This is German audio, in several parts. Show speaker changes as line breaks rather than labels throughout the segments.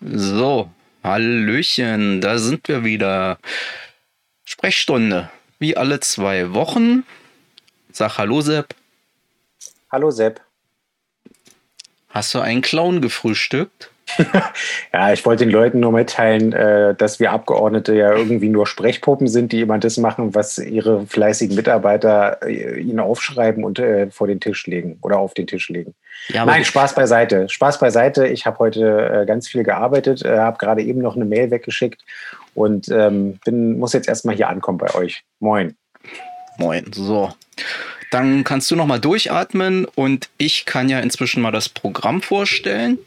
So, Hallöchen, da sind wir wieder. Sprechstunde, wie alle zwei Wochen. Sag Hallo Sepp.
Hallo Sepp.
Hast du einen Clown gefrühstückt?
ja, ich wollte den Leuten nur mitteilen, äh, dass wir Abgeordnete ja irgendwie nur Sprechpuppen sind, die immer das machen, was ihre fleißigen Mitarbeiter äh, ihnen aufschreiben und äh, vor den Tisch legen oder auf den Tisch legen. Ja, Nein, Spaß beiseite. Spaß beiseite. Ich habe heute ganz viel gearbeitet, habe gerade eben noch eine Mail weggeschickt und ähm, bin, muss jetzt erstmal hier ankommen bei euch. Moin.
Moin. So. Dann kannst du noch mal durchatmen und ich kann ja inzwischen mal das Programm vorstellen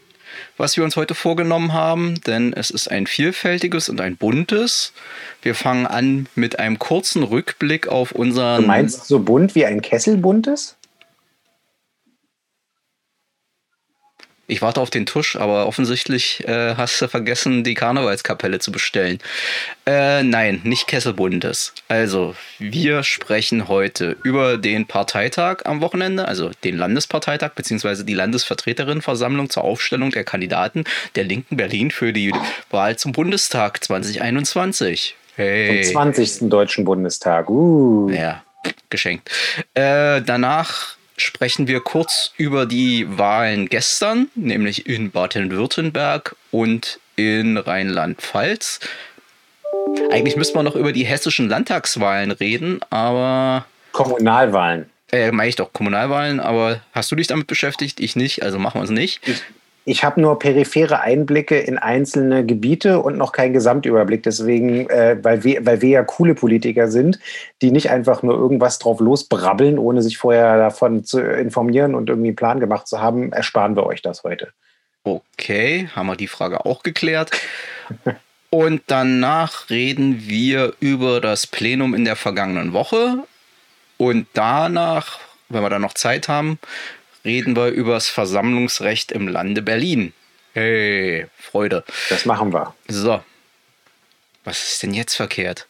was wir uns heute vorgenommen haben, denn es ist ein vielfältiges und ein buntes. Wir fangen an mit einem kurzen Rückblick auf unseren.
Du meinst so bunt wie ein Kessel buntes?
Ich warte auf den Tusch, aber offensichtlich äh, hast du vergessen, die Karnevalskapelle zu bestellen. Äh, nein, nicht Kesselbundes. Also, wir sprechen heute über den Parteitag am Wochenende, also den Landesparteitag, beziehungsweise die Landesvertreterinnenversammlung zur Aufstellung der Kandidaten der Linken Berlin für die Wahl zum Bundestag 2021.
Hey. Zum 20. Deutschen Bundestag. Uh.
Ja, geschenkt. Äh, danach sprechen wir kurz über die Wahlen gestern, nämlich in Baden-Württemberg und in Rheinland-Pfalz. Eigentlich müsste man noch über die hessischen Landtagswahlen reden, aber.
Kommunalwahlen.
Äh, meine ich doch, Kommunalwahlen, aber hast du dich damit beschäftigt? Ich nicht, also machen wir es nicht.
Ich, ich habe nur periphere Einblicke in einzelne Gebiete und noch keinen Gesamtüberblick. Deswegen, äh, weil, wir, weil wir ja coole Politiker sind, die nicht einfach nur irgendwas drauf losbrabbeln, ohne sich vorher davon zu informieren und irgendwie einen Plan gemacht zu haben, ersparen wir euch das heute.
Okay, haben wir die Frage auch geklärt. Und danach reden wir über das Plenum in der vergangenen Woche. Und danach, wenn wir da noch Zeit haben, reden wir über das Versammlungsrecht im Lande Berlin. Hey, Freude.
Das machen wir.
So. Was ist denn jetzt verkehrt?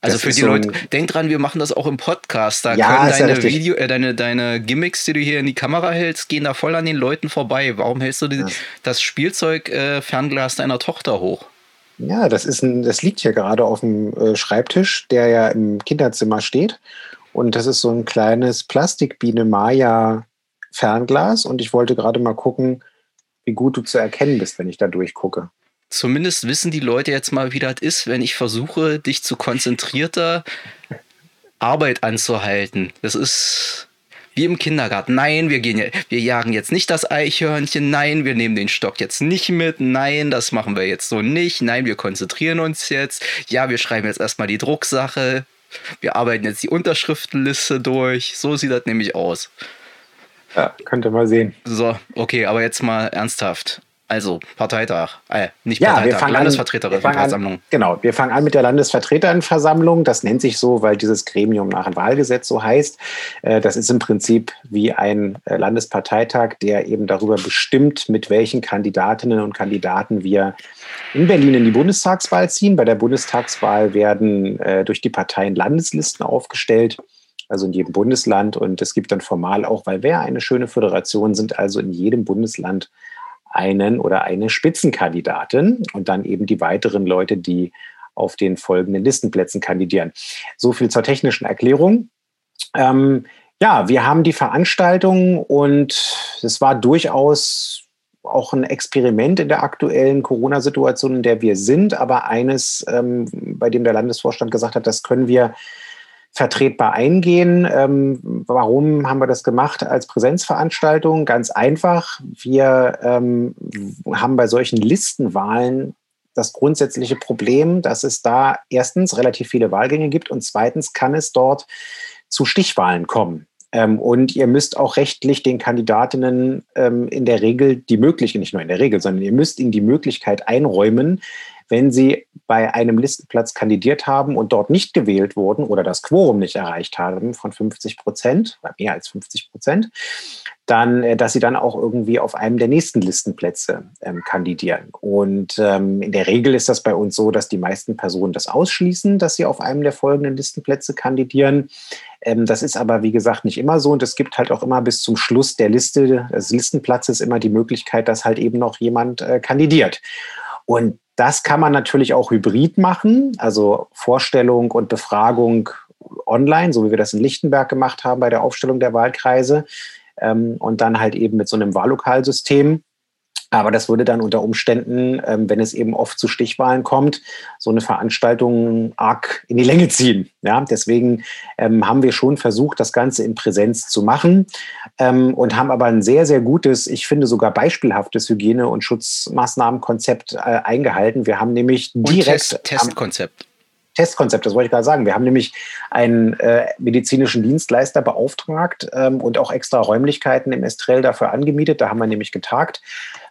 Also das für die so Leute, denk dran, wir machen das auch im Podcast. Da ja, können deine, ja Video, äh, deine, deine Gimmicks, die du hier in die Kamera hältst, gehen da voll an den Leuten vorbei. Warum hältst du die, ja. das Spielzeug-Fernglas äh, deiner Tochter hoch?
Ja, das ist ein, das liegt hier gerade auf dem äh, Schreibtisch, der ja im Kinderzimmer steht. Und das ist so ein kleines Plastikbiene Maya Fernglas und ich wollte gerade mal gucken, wie gut du zu erkennen bist, wenn ich da durchgucke.
Zumindest wissen die Leute jetzt mal, wie das ist, wenn ich versuche, dich zu konzentrierter Arbeit anzuhalten. Das ist wie im Kindergarten. Nein, wir gehen wir jagen jetzt nicht das Eichhörnchen. Nein, wir nehmen den Stock jetzt nicht mit. Nein, das machen wir jetzt so nicht. Nein, wir konzentrieren uns jetzt. Ja, wir schreiben jetzt erstmal die Drucksache. Wir arbeiten jetzt die Unterschriftenliste durch. So sieht das nämlich aus.
Ja, könnte mal sehen.
So, okay, aber jetzt mal ernsthaft. Also, Parteitag, äh, nicht ja, Parteitag, wir Landesvertreterinnenversammlung.
Genau, wir fangen an mit der Landesvertreterinnenversammlung. Das nennt sich so, weil dieses Gremium nach dem Wahlgesetz so heißt. Äh, das ist im Prinzip wie ein äh, Landesparteitag, der eben darüber bestimmt, mit welchen Kandidatinnen und Kandidaten wir in Berlin in die Bundestagswahl ziehen. Bei der Bundestagswahl werden äh, durch die Parteien Landeslisten aufgestellt also in jedem Bundesland. Und es gibt dann formal auch, weil wir eine schöne Föderation sind, also in jedem Bundesland einen oder eine Spitzenkandidatin und dann eben die weiteren Leute, die auf den folgenden Listenplätzen kandidieren. So viel zur technischen Erklärung. Ähm, ja, wir haben die Veranstaltung und es war durchaus auch ein Experiment in der aktuellen Corona-Situation, in der wir sind, aber eines, ähm, bei dem der Landesvorstand gesagt hat, das können wir vertretbar eingehen. Ähm, warum haben wir das gemacht als Präsenzveranstaltung? Ganz einfach. Wir ähm, haben bei solchen Listenwahlen das grundsätzliche Problem, dass es da erstens relativ viele Wahlgänge gibt und zweitens kann es dort zu Stichwahlen kommen. Ähm, und ihr müsst auch rechtlich den Kandidatinnen ähm, in der Regel die Möglichkeit, nicht nur in der Regel, sondern ihr müsst ihnen die Möglichkeit einräumen, wenn sie bei einem Listenplatz kandidiert haben und dort nicht gewählt wurden oder das Quorum nicht erreicht haben von 50 Prozent, mehr als 50 Prozent, dann, äh, dass sie dann auch irgendwie auf einem der nächsten Listenplätze ähm, kandidieren. Und ähm, in der Regel ist das bei uns so, dass die meisten Personen das ausschließen, dass sie auf einem der folgenden Listenplätze kandidieren. Ähm, das ist aber, wie gesagt, nicht immer so. Und es gibt halt auch immer bis zum Schluss der Liste, des Listenplatzes, immer die Möglichkeit, dass halt eben noch jemand äh, kandidiert. Und das kann man natürlich auch hybrid machen, also Vorstellung und Befragung online, so wie wir das in Lichtenberg gemacht haben bei der Aufstellung der Wahlkreise. Ähm, und dann halt eben mit so einem Wahllokalsystem. Aber das würde dann unter Umständen, ähm, wenn es eben oft zu Stichwahlen kommt, so eine Veranstaltung arg in die Länge ziehen. Ja, deswegen ähm, haben wir schon versucht, das Ganze in Präsenz zu machen ähm, und haben aber ein sehr, sehr gutes, ich finde sogar beispielhaftes Hygiene- und Schutzmaßnahmenkonzept äh, eingehalten. Wir haben nämlich direkt.
Test Testkonzept.
Testkonzept, das wollte ich gerade sagen. Wir haben nämlich einen äh, medizinischen Dienstleister beauftragt ähm, und auch extra Räumlichkeiten im Estrell dafür angemietet. Da haben wir nämlich getagt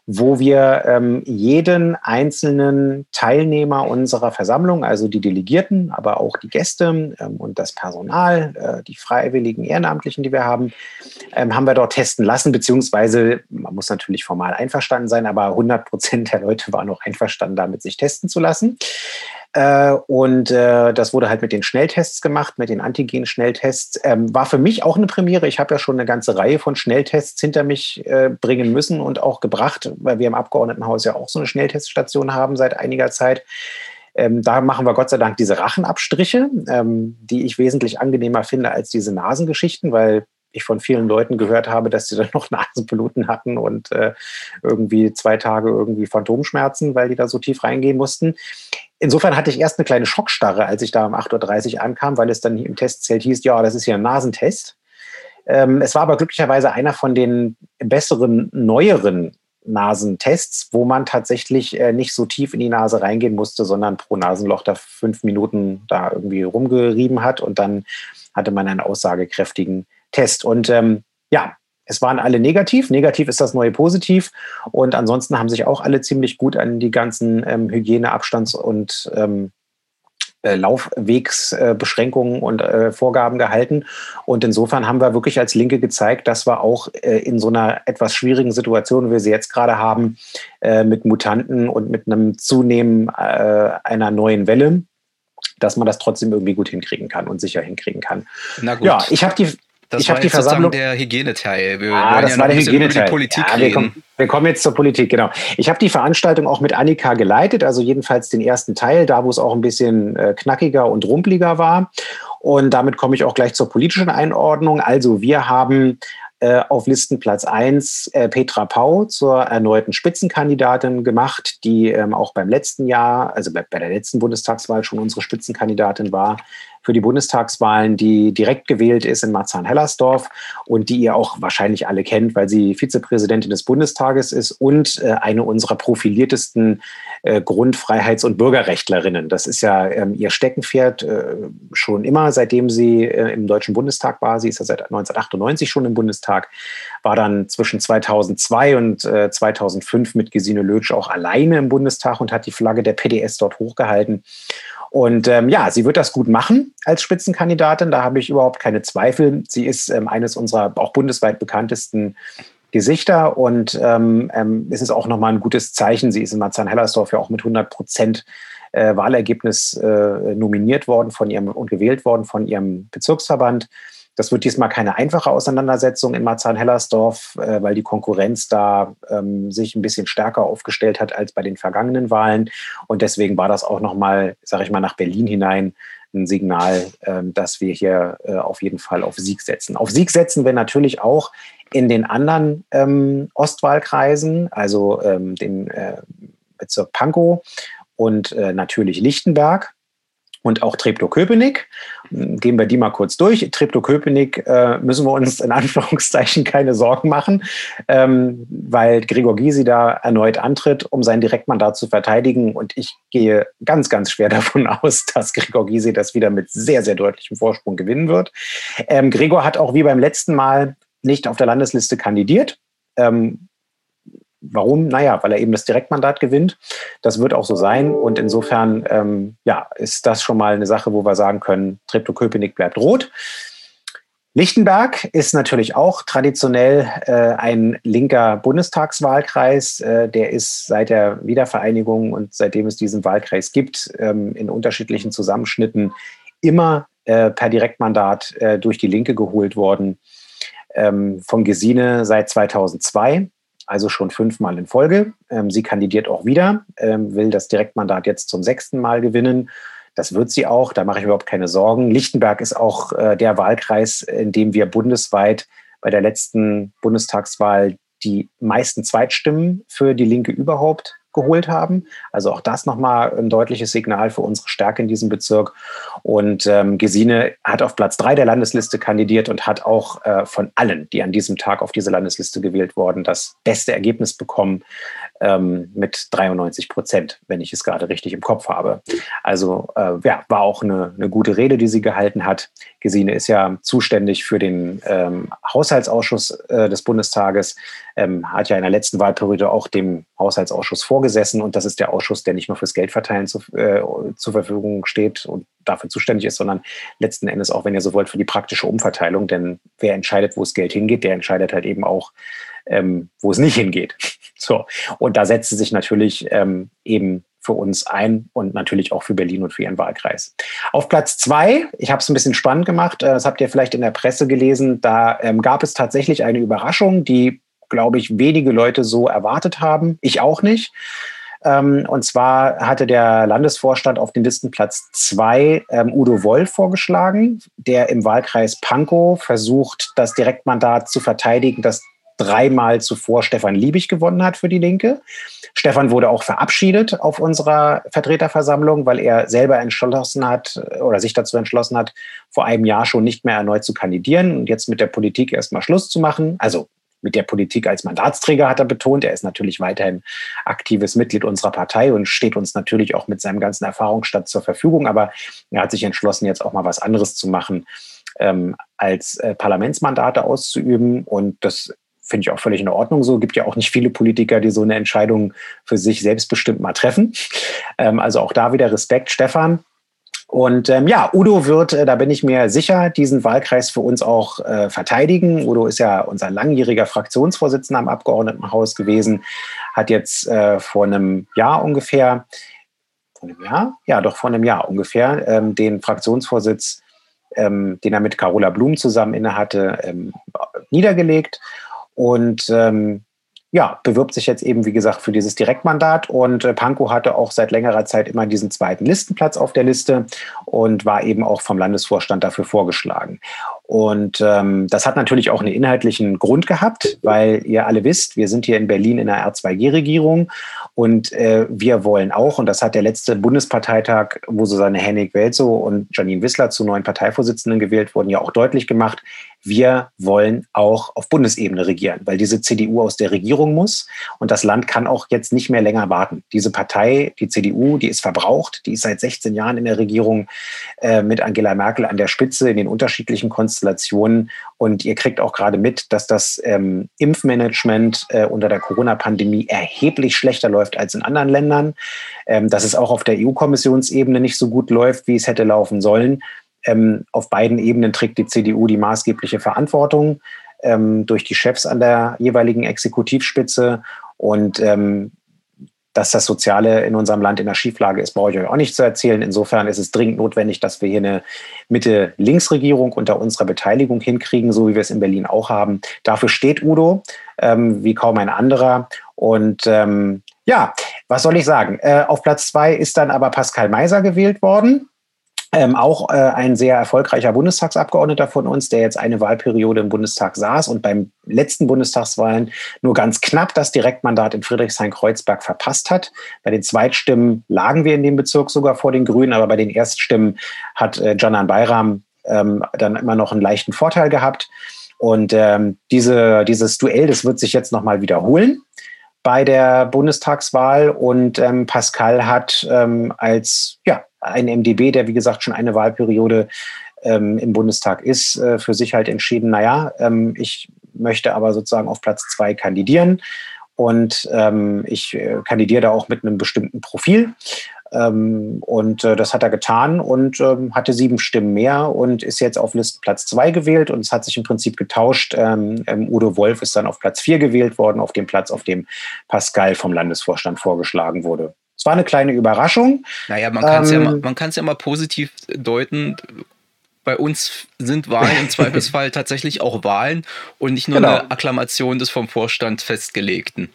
wo wir ähm, jeden einzelnen Teilnehmer unserer Versammlung, also die Delegierten, aber auch die Gäste ähm, und das Personal, äh, die freiwilligen Ehrenamtlichen, die wir haben, ähm, haben wir dort testen lassen, beziehungsweise man muss natürlich formal einverstanden sein, aber 100 Prozent der Leute waren auch einverstanden damit, sich testen zu lassen. Äh, und äh, das wurde halt mit den Schnelltests gemacht, mit den Antigen-Schnelltests. Ähm, war für mich auch eine Premiere. Ich habe ja schon eine ganze Reihe von Schnelltests hinter mich äh, bringen müssen und auch gebracht, weil wir im Abgeordnetenhaus ja auch so eine Schnellteststation haben seit einiger Zeit. Ähm, da machen wir Gott sei Dank diese Rachenabstriche, ähm, die ich wesentlich angenehmer finde als diese Nasengeschichten, weil ich von vielen Leuten gehört habe, dass sie dann noch Nasenbluten hatten und äh, irgendwie zwei Tage irgendwie Phantomschmerzen, weil die da so tief reingehen mussten insofern hatte ich erst eine kleine Schockstarre, als ich da um 8.30 Uhr ankam, weil es dann im Testzelt hieß, ja, das ist hier ein Nasentest. Ähm, es war aber glücklicherweise einer von den besseren, neueren Nasentests, wo man tatsächlich äh, nicht so tief in die Nase reingehen musste, sondern pro Nasenloch da fünf Minuten da irgendwie rumgerieben hat und dann hatte man einen aussagekräftigen Test. Und ähm, ja, es waren alle negativ. Negativ ist das neue Positiv. Und ansonsten haben sich auch alle ziemlich gut an die ganzen ähm, Hygiene-, Abstands- und ähm, äh, Laufwegsbeschränkungen äh, und äh, Vorgaben gehalten. Und insofern haben wir wirklich als Linke gezeigt, dass wir auch äh, in so einer etwas schwierigen Situation, wie wir sie jetzt gerade haben, äh, mit Mutanten und mit einem Zunehmen äh, einer neuen Welle, dass man das trotzdem irgendwie gut hinkriegen kann und sicher hinkriegen kann.
Na gut.
Ja, ich habe die,
das
ich
war
die Versammlung
der Hygieneteil.
Wir ah, das ja war der Hygieneteil.
Die Politik
ja, wir, kommen, wir, kommen, jetzt zur Politik, genau. Ich habe die Veranstaltung auch mit Annika geleitet, also jedenfalls den ersten Teil, da wo es auch ein bisschen äh, knackiger und rumpeliger war. Und damit komme ich auch gleich zur politischen Einordnung. Also wir haben äh, auf Listenplatz 1 äh, Petra Pau zur erneuten Spitzenkandidatin gemacht, die ähm, auch beim letzten Jahr, also bei, bei der letzten Bundestagswahl schon unsere Spitzenkandidatin war für die Bundestagswahlen, die direkt gewählt ist in Marzahn-Hellersdorf und die ihr auch wahrscheinlich alle kennt, weil sie Vizepräsidentin des Bundestages ist und äh, eine unserer profiliertesten äh, Grundfreiheits- und Bürgerrechtlerinnen. Das ist ja ähm, ihr Steckenpferd äh, schon immer, seitdem sie äh, im Deutschen Bundestag war. Sie ist ja seit 1998 schon im Bundestag, war dann zwischen 2002 und 2005 äh, mit Gesine Lötsch auch alleine im Bundestag und hat die Flagge der PDS dort hochgehalten. Und ähm, ja, sie wird das gut machen als Spitzenkandidatin. Da habe ich überhaupt keine Zweifel. Sie ist ähm, eines unserer auch bundesweit bekanntesten Gesichter und ähm, ähm, es ist auch nochmal ein gutes Zeichen. Sie ist in Marzahn-Hellersdorf ja auch mit 100 Prozent äh, Wahlergebnis äh, nominiert worden von ihrem und gewählt worden von ihrem Bezirksverband. Das wird diesmal keine einfache Auseinandersetzung in Marzahn-Hellersdorf, äh, weil die Konkurrenz da ähm, sich ein bisschen stärker aufgestellt hat als bei den vergangenen Wahlen. Und deswegen war das auch nochmal, sage ich mal, nach Berlin hinein ein Signal, ähm, dass wir hier äh, auf jeden Fall auf Sieg setzen. Auf Sieg setzen wir natürlich auch in den anderen ähm, Ostwahlkreisen, also ähm, den äh, Bezirk Pankow und äh, natürlich Lichtenberg und auch Treptow-Köpenick. Gehen wir die mal kurz durch. Treptow-Köpenick äh, müssen wir uns in Anführungszeichen keine Sorgen machen, ähm, weil Gregor Gysi da erneut antritt, um sein Direktmandat zu verteidigen. Und ich gehe ganz, ganz schwer davon aus, dass Gregor Gysi das wieder mit sehr, sehr deutlichem Vorsprung gewinnen wird. Ähm, Gregor hat auch wie beim letzten Mal nicht auf der Landesliste kandidiert. Ähm, Warum? Naja, weil er eben das Direktmandat gewinnt. Das wird auch so sein. Und insofern ähm, ja, ist das schon mal eine Sache, wo wir sagen können, Treptow-Köpenick bleibt rot. Lichtenberg ist natürlich auch traditionell äh, ein linker Bundestagswahlkreis. Äh, der ist seit der Wiedervereinigung und seitdem es diesen Wahlkreis gibt, ähm, in unterschiedlichen Zusammenschnitten immer äh, per Direktmandat äh, durch die Linke geholt worden. Ähm, von Gesine seit 2002, also schon fünfmal in Folge. Ähm, sie kandidiert auch wieder, ähm, will das Direktmandat jetzt zum sechsten Mal gewinnen. Das wird sie auch, da mache ich überhaupt keine Sorgen. Lichtenberg ist auch äh, der Wahlkreis, in dem wir bundesweit bei der letzten Bundestagswahl die meisten Zweitstimmen für die Linke überhaupt geholt haben. Also auch das nochmal ein deutliches Signal für unsere Stärke in diesem Bezirk. Und ähm, Gesine hat auf Platz drei der Landesliste kandidiert und hat auch äh, von allen, die an diesem Tag auf diese Landesliste gewählt wurden, das beste Ergebnis bekommen ähm, mit 93 Prozent, wenn ich es gerade richtig im Kopf habe. Also äh, ja, war auch eine, eine gute Rede, die sie gehalten hat. Gesine ist ja zuständig für den ähm, Haushaltsausschuss äh, des Bundestages, ähm, hat ja in der letzten Wahlperiode auch dem Haushaltsausschuss vorgesessen und das ist der Ausschuss, der nicht nur fürs Geldverteilen zu, äh, zur Verfügung steht und dafür zuständig ist, sondern letzten Endes auch, wenn ihr so wollt, für die praktische Umverteilung. Denn wer entscheidet, wo das Geld hingeht, der entscheidet halt eben auch, ähm, wo es nicht hingeht. So. Und da setzt sie sich natürlich ähm, eben für uns ein und natürlich auch für Berlin und für ihren Wahlkreis. Auf Platz zwei, ich habe es ein bisschen spannend gemacht, äh, das habt ihr vielleicht in der Presse gelesen, da ähm, gab es tatsächlich eine Überraschung, die, glaube ich, wenige Leute so erwartet haben. Ich auch nicht. Ähm, und zwar hatte der Landesvorstand auf den Listenplatz zwei ähm, Udo Wolf vorgeschlagen, der im Wahlkreis Pankow versucht, das Direktmandat zu verteidigen, das dreimal zuvor Stefan Liebig gewonnen hat für die Linke. Stefan wurde auch verabschiedet auf unserer Vertreterversammlung, weil er selber entschlossen hat oder sich dazu entschlossen hat, vor einem Jahr schon nicht mehr erneut zu kandidieren und jetzt mit der Politik erstmal Schluss zu machen. Also mit der Politik als Mandatsträger hat er betont. Er ist natürlich weiterhin aktives Mitglied unserer Partei und steht uns natürlich auch mit seinem ganzen Erfahrungsstand zur Verfügung. Aber er hat sich entschlossen, jetzt auch mal was anderes zu machen, ähm, als äh, Parlamentsmandate auszuüben. Und das finde ich auch völlig in Ordnung so. Gibt ja auch nicht viele Politiker, die so eine Entscheidung für sich selbstbestimmt mal treffen. Ähm, also auch da wieder Respekt, Stefan. Und ähm, ja, Udo wird, äh, da bin ich mir sicher, diesen Wahlkreis für uns auch äh, verteidigen. Udo ist ja unser langjähriger Fraktionsvorsitzender am Abgeordnetenhaus gewesen, hat jetzt äh, vor einem Jahr ungefähr, vor einem Jahr? Ja, doch vor einem Jahr ungefähr, ähm, den Fraktionsvorsitz, ähm, den er mit Carola Blum zusammen innehatte, ähm, niedergelegt und ähm, ja, bewirbt sich jetzt eben, wie gesagt, für dieses Direktmandat. Und äh, Pankow hatte auch seit längerer Zeit immer diesen zweiten Listenplatz auf der Liste und war eben auch vom Landesvorstand dafür vorgeschlagen. Und ähm, das hat natürlich auch einen inhaltlichen Grund gehabt, weil ihr alle wisst, wir sind hier in Berlin in einer R2G-Regierung und äh, wir wollen auch, und das hat der letzte Bundesparteitag, wo Susanne Hennig-Welzow und Janine Wissler zu neuen Parteivorsitzenden gewählt wurden, ja auch deutlich gemacht, wir wollen auch auf Bundesebene regieren, weil diese CDU aus der Regierung muss und das Land kann auch jetzt nicht mehr länger warten. Diese Partei, die CDU, die ist verbraucht, die ist seit 16 Jahren in der Regierung äh, mit Angela Merkel an der Spitze in den unterschiedlichen Konstellationen und ihr kriegt auch gerade mit, dass das ähm, Impfmanagement äh, unter der Corona-Pandemie erheblich schlechter läuft als in anderen Ländern, ähm, dass es auch auf der EU-Kommissionsebene nicht so gut läuft, wie es hätte laufen sollen. Ähm, auf beiden Ebenen trägt die CDU die maßgebliche Verantwortung ähm, durch die Chefs an der jeweiligen Exekutivspitze. Und ähm, dass das Soziale in unserem Land in der Schieflage ist, brauche ich euch auch nicht zu erzählen. Insofern ist es dringend notwendig, dass wir hier eine Mitte-Links-Regierung unter unserer Beteiligung hinkriegen, so wie wir es in Berlin auch haben. Dafür steht Udo, ähm, wie kaum ein anderer. Und ähm, ja, was soll ich sagen? Äh, auf Platz zwei ist dann aber Pascal Meiser gewählt worden. Ähm, auch äh, ein sehr erfolgreicher Bundestagsabgeordneter von uns, der jetzt eine Wahlperiode im Bundestag saß und beim letzten Bundestagswahlen nur ganz knapp das Direktmandat in Friedrichshain-Kreuzberg verpasst hat. Bei den Zweitstimmen lagen wir in dem Bezirk sogar vor den Grünen, aber bei den Erststimmen hat äh, Canan Bayram ähm, dann immer noch einen leichten Vorteil gehabt. Und ähm, diese, dieses Duell, das wird sich jetzt nochmal wiederholen bei der Bundestagswahl. Und ähm, Pascal hat ähm, als ja, ein MDB, der wie gesagt schon eine Wahlperiode ähm, im Bundestag ist, äh, für sich halt entschieden, naja, ähm, ich möchte aber sozusagen auf Platz zwei kandidieren. Und ähm, ich äh, kandidiere da auch mit einem bestimmten Profil. Ähm, und äh, das hat er getan und ähm, hatte sieben Stimmen mehr und ist jetzt auf Listenplatz zwei gewählt. Und es hat sich im Prinzip getauscht. Ähm, ähm, Udo Wolf ist dann auf Platz vier gewählt worden, auf dem Platz, auf dem Pascal vom Landesvorstand vorgeschlagen wurde. Es war eine kleine Überraschung.
Naja, man kann es ähm, ja, mal, ja mal positiv deuten. bei uns sind Wahlen im Zweifelsfall tatsächlich auch Wahlen und nicht nur genau. eine Akklamation des vom Vorstand festgelegten.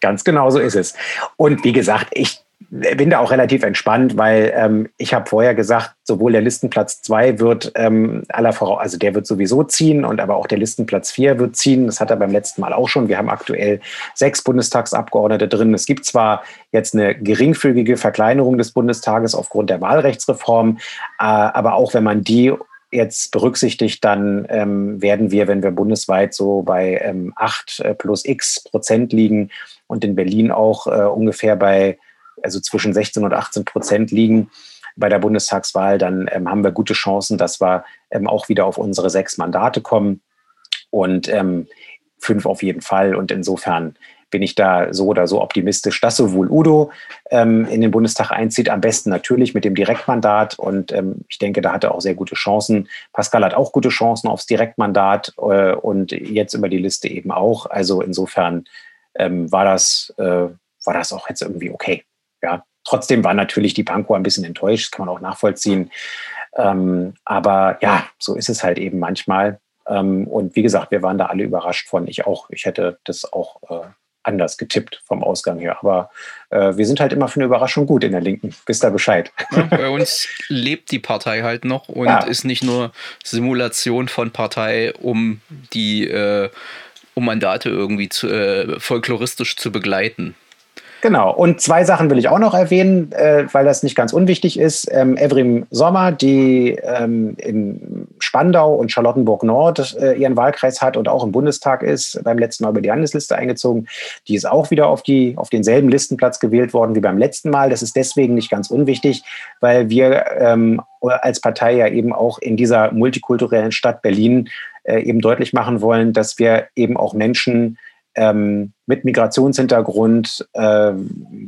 Ganz genau so ist es. Und wie gesagt, ich bin da auch relativ entspannt, weil ähm, ich habe vorher gesagt, sowohl der Listenplatz 2 wird ähm, aller Voraus, also der wird sowieso ziehen und aber auch der Listenplatz 4 wird ziehen. Das hat er beim letzten Mal auch schon. Wir haben aktuell sechs Bundestagsabgeordnete drin. Es gibt zwar jetzt eine geringfügige Verkleinerung des Bundestages aufgrund der Wahlrechtsreform, äh, aber auch wenn man die jetzt berücksichtigt, dann ähm, werden wir, wenn wir bundesweit so bei ähm, 8 äh, plus x Prozent liegen und in Berlin auch äh, ungefähr bei also zwischen 16 und 18 Prozent liegen bei der Bundestagswahl, dann ähm, haben wir gute Chancen, dass wir ähm, auch wieder auf unsere sechs Mandate kommen und ähm, fünf auf jeden Fall. Und insofern bin ich da so oder so optimistisch, dass sowohl Udo ähm, in den Bundestag einzieht, am besten natürlich mit dem Direktmandat. Und ähm, ich denke, da hat er auch sehr gute Chancen. Pascal hat auch gute Chancen aufs Direktmandat äh, und jetzt über die Liste eben auch. Also insofern ähm, war das, äh, war das auch jetzt irgendwie okay ja, trotzdem war natürlich die Pankow ein bisschen enttäuscht, das kann man auch nachvollziehen. Ähm, aber ja, so ist es halt eben manchmal. Ähm, und wie gesagt, wir waren da alle überrascht von. Ich auch. Ich hätte das auch äh, anders getippt vom Ausgang her. Aber äh, wir sind halt immer für eine Überraschung gut in der Linken. Wisst da Bescheid.
Ja, bei uns lebt die Partei halt noch und ja. ist nicht nur Simulation von Partei, um die äh, um Mandate irgendwie zu, äh, folkloristisch zu begleiten.
Genau. Und zwei Sachen will ich auch noch erwähnen, äh, weil das nicht ganz unwichtig ist. Ähm, Evrim Sommer, die ähm, in Spandau und Charlottenburg Nord äh, ihren Wahlkreis hat und auch im Bundestag ist, beim letzten Mal über die Landesliste eingezogen, die ist auch wieder auf, die, auf denselben Listenplatz gewählt worden wie beim letzten Mal. Das ist deswegen nicht ganz unwichtig, weil wir ähm, als Partei ja eben auch in dieser multikulturellen Stadt Berlin äh, eben deutlich machen wollen, dass wir eben auch Menschen ähm, mit Migrationshintergrund äh,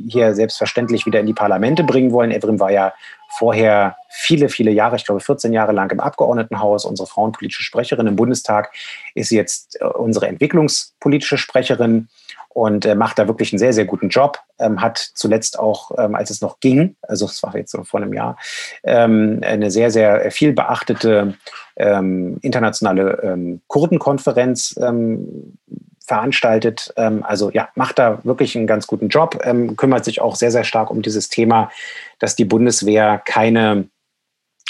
hier selbstverständlich wieder in die Parlamente bringen wollen. Evrim war ja vorher viele, viele Jahre, ich glaube 14 Jahre lang im Abgeordnetenhaus, unsere frauenpolitische Sprecherin im Bundestag, ist jetzt äh, unsere entwicklungspolitische Sprecherin und äh, macht da wirklich einen sehr, sehr guten Job. Ähm, hat zuletzt auch, ähm, als es noch ging, also es war jetzt so vor einem Jahr, ähm, eine sehr, sehr viel beachtete ähm, internationale ähm, Kurdenkonferenz ähm, veranstaltet. Ähm, also ja, macht da wirklich einen ganz guten Job, ähm, kümmert sich auch sehr, sehr stark um dieses Thema, dass die Bundeswehr keine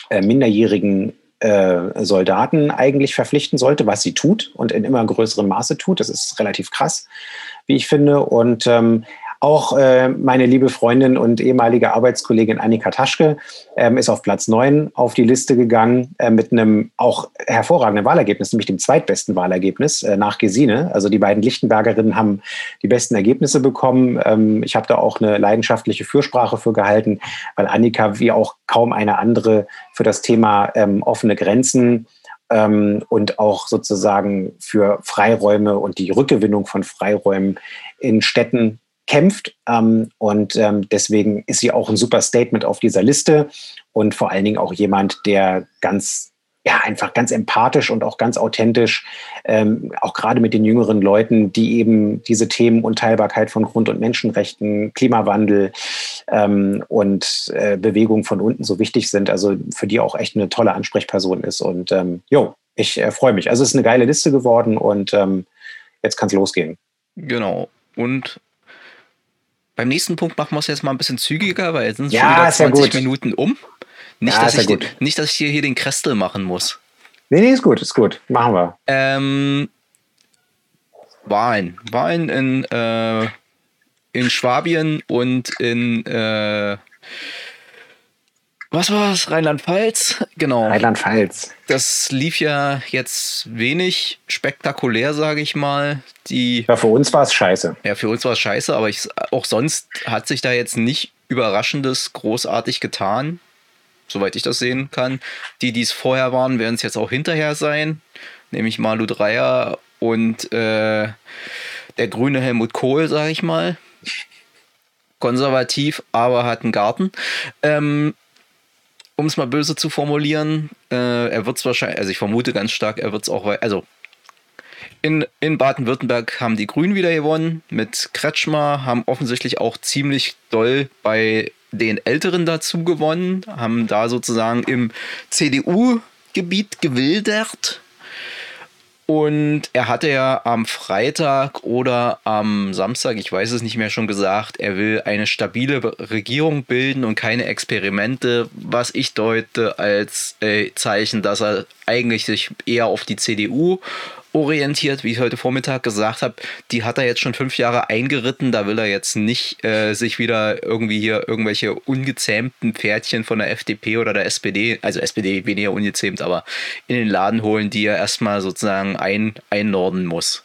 äh, minderjährigen äh, Soldaten eigentlich verpflichten sollte, was sie tut und in immer größerem Maße tut. Das ist relativ krass, wie ich finde. Und ähm, auch äh, meine liebe Freundin und ehemalige Arbeitskollegin Annika Taschke ähm, ist auf Platz 9 auf die Liste gegangen äh, mit einem auch hervorragenden Wahlergebnis, nämlich dem zweitbesten Wahlergebnis äh, nach Gesine. Also die beiden Lichtenbergerinnen haben die besten Ergebnisse bekommen. Ähm, ich habe da auch eine leidenschaftliche Fürsprache für gehalten, weil Annika wie auch kaum eine andere für das Thema ähm, offene Grenzen ähm, und auch sozusagen für Freiräume und die Rückgewinnung von Freiräumen in Städten kämpft. Ähm, und ähm, deswegen ist sie auch ein super Statement auf dieser Liste und vor allen Dingen auch jemand, der ganz ja, einfach ganz empathisch und auch ganz authentisch, ähm, auch gerade mit den jüngeren Leuten, die eben diese Themen Unteilbarkeit von Grund- und Menschenrechten, Klimawandel ähm, und äh, Bewegung von unten so wichtig sind, also für die auch echt eine tolle Ansprechperson ist. Und ähm, jo, ich äh, freue mich. Also es ist eine geile Liste geworden und ähm, jetzt kann es losgehen.
Genau. Und beim nächsten Punkt machen wir es jetzt mal ein bisschen zügiger, weil jetzt sind es
ja,
schon wieder 20
ja
Minuten um. Nicht,
ja,
dass ich, nicht, dass ich hier, hier den Krestel machen muss.
Nee, nee, ist gut, ist gut. Machen wir.
Ähm, Wahlen. Wahlen in, äh, in Schwabien und in äh, was war es? Rheinland-Pfalz? Genau.
Rheinland-Pfalz.
Das lief ja jetzt wenig spektakulär, sage ich mal. Die,
ja, für uns war es scheiße.
Ja, für uns war es scheiße, aber ich, auch sonst hat sich da jetzt nicht Überraschendes großartig getan, soweit ich das sehen kann. Die, die es vorher waren, werden es jetzt auch hinterher sein, nämlich Malu Dreier und äh, der grüne Helmut Kohl, sage ich mal. Konservativ, aber hat einen Garten. Ähm, um es mal böse zu formulieren, äh, er wird es wahrscheinlich, also ich vermute ganz stark, er wird es auch, also in, in Baden-Württemberg haben die Grünen wieder gewonnen mit Kretschmer, haben offensichtlich auch ziemlich doll bei den Älteren dazu gewonnen, haben da sozusagen im CDU Waldgebiet gewildert. Und er hatte ja am Freitag oder am Samstag, ich weiß es nicht mehr, schon gesagt, er will eine stabile Regierung bilden und keine Experimente, was ich deute als äh, Zeichen, dass er eigentlich sich eher auf die CDU orientiert, wie ich heute Vormittag gesagt habe, die hat er jetzt schon fünf Jahre eingeritten. Da will er jetzt nicht äh, sich wieder irgendwie hier irgendwelche ungezähmten Pferdchen von der FDP oder der SPD, also SPD weniger ungezähmt, aber in den Laden holen, die er erstmal sozusagen ein, einnorden muss.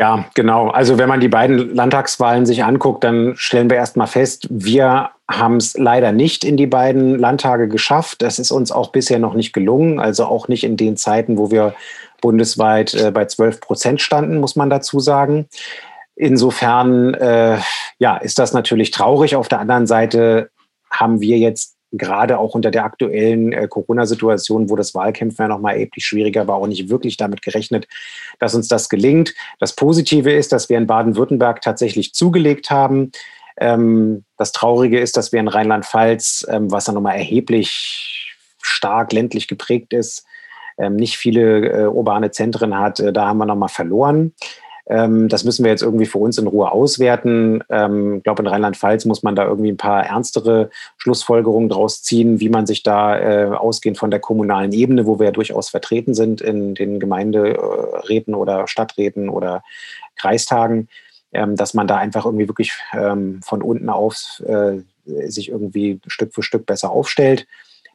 Ja, genau. Also wenn man die beiden Landtagswahlen sich anguckt, dann stellen wir erstmal fest, wir haben es leider nicht in die beiden Landtage geschafft. Das ist uns auch bisher noch nicht gelungen. Also auch nicht in den Zeiten, wo wir bundesweit äh, bei 12 Prozent standen, muss man dazu sagen. Insofern äh, ja, ist das natürlich traurig. Auf der anderen Seite haben wir jetzt gerade auch unter der aktuellen äh, Corona-Situation, wo das Wahlkämpfen ja nochmal erheblich schwieriger war, auch nicht wirklich damit gerechnet, dass uns das gelingt. Das Positive ist, dass wir in Baden-Württemberg tatsächlich zugelegt haben. Ähm, das Traurige ist, dass wir in Rheinland-Pfalz, ähm, was ja nochmal erheblich stark ländlich geprägt ist, ähm, nicht viele äh, urbane Zentren hat, äh, da haben wir nochmal verloren. Ähm, das müssen wir jetzt irgendwie für uns in Ruhe auswerten. Ähm, ich glaube, in Rheinland-Pfalz muss man da irgendwie ein paar ernstere Schlussfolgerungen draus ziehen, wie man sich da äh, ausgehend von der kommunalen Ebene, wo wir ja durchaus vertreten sind in den Gemeinderäten oder Stadträten oder Kreistagen, ähm, dass man da einfach irgendwie wirklich von unten auf äh, sich irgendwie Stück für Stück besser aufstellt.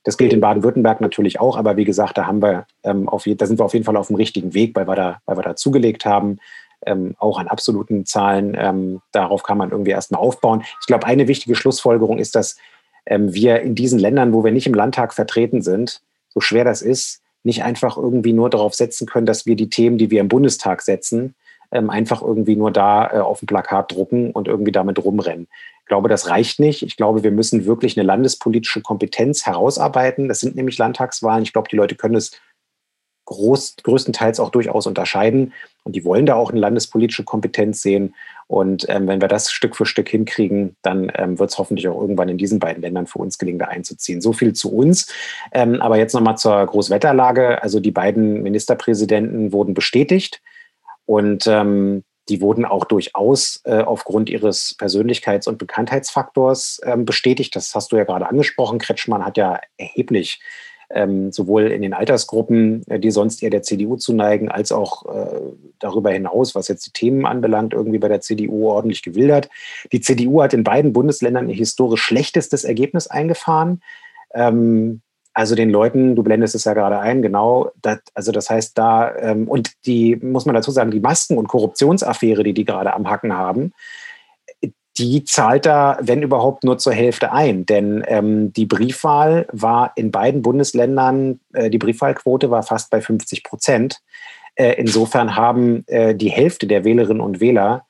Das gilt in Baden-Württemberg natürlich auch, aber wie gesagt, da haben wir auf, da sind wir auf jeden Fall auf dem richtigen Weg, weil wir da, weil wir da zugelegt haben ähm, auch an absoluten Zahlen. Ähm, darauf kann man irgendwie erstmal aufbauen. Ich glaube, eine wichtige Schlussfolgerung ist, dass ähm, wir in diesen Ländern, wo wir nicht im Landtag vertreten sind, so schwer das ist, nicht einfach irgendwie nur darauf setzen können, dass wir die Themen, die wir im Bundestag setzen, ähm, einfach irgendwie nur da äh, auf dem Plakat drucken und irgendwie damit rumrennen. Ich glaube, das reicht nicht. Ich glaube, wir müssen wirklich eine landespolitische Kompetenz herausarbeiten. Das sind nämlich Landtagswahlen. Ich glaube, die Leute können es groß, größtenteils auch durchaus unterscheiden. Und die wollen da auch eine landespolitische Kompetenz sehen. Und ähm, wenn wir das Stück für Stück hinkriegen, dann ähm, wird es hoffentlich auch irgendwann in diesen beiden Ländern für uns gelingen, da einzuziehen. So viel zu uns. Ähm, aber jetzt nochmal zur Großwetterlage. Also die beiden Ministerpräsidenten wurden bestätigt und ähm, die wurden auch durchaus äh, aufgrund ihres Persönlichkeits- und Bekanntheitsfaktors ähm, bestätigt. Das hast du ja gerade angesprochen. Kretschmann hat ja erheblich ähm, sowohl in den Altersgruppen, äh, die sonst eher der CDU zuneigen, als auch äh, darüber hinaus, was jetzt die Themen anbelangt, irgendwie bei der CDU ordentlich gewildert. Die CDU hat in beiden Bundesländern ihr historisch schlechtestes Ergebnis eingefahren. Ähm, also den Leuten, du blendest es ja gerade ein, genau, das, also das heißt da, ähm, und die, muss man dazu sagen, die Masken- und Korruptionsaffäre, die die gerade am Hacken haben, die zahlt da, wenn überhaupt, nur zur Hälfte ein. Denn ähm, die Briefwahl war in beiden Bundesländern, äh, die Briefwahlquote war fast bei 50 Prozent. Äh, insofern haben äh, die Hälfte der Wählerinnen und Wähler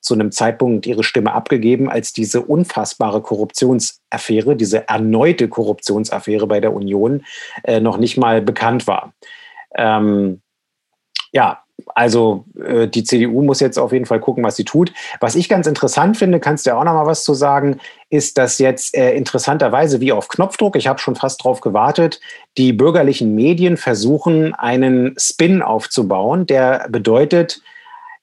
zu einem Zeitpunkt ihre Stimme abgegeben, als diese unfassbare Korruptionsaffäre, diese erneute Korruptionsaffäre bei der Union äh, noch nicht mal bekannt war. Ähm, ja, also äh, die CDU muss jetzt auf jeden Fall gucken, was sie tut. Was ich ganz interessant finde, kannst du ja auch noch mal was zu sagen, ist, dass jetzt äh, interessanterweise wie auf Knopfdruck, ich habe schon fast drauf gewartet, die bürgerlichen Medien versuchen, einen Spin aufzubauen, der bedeutet,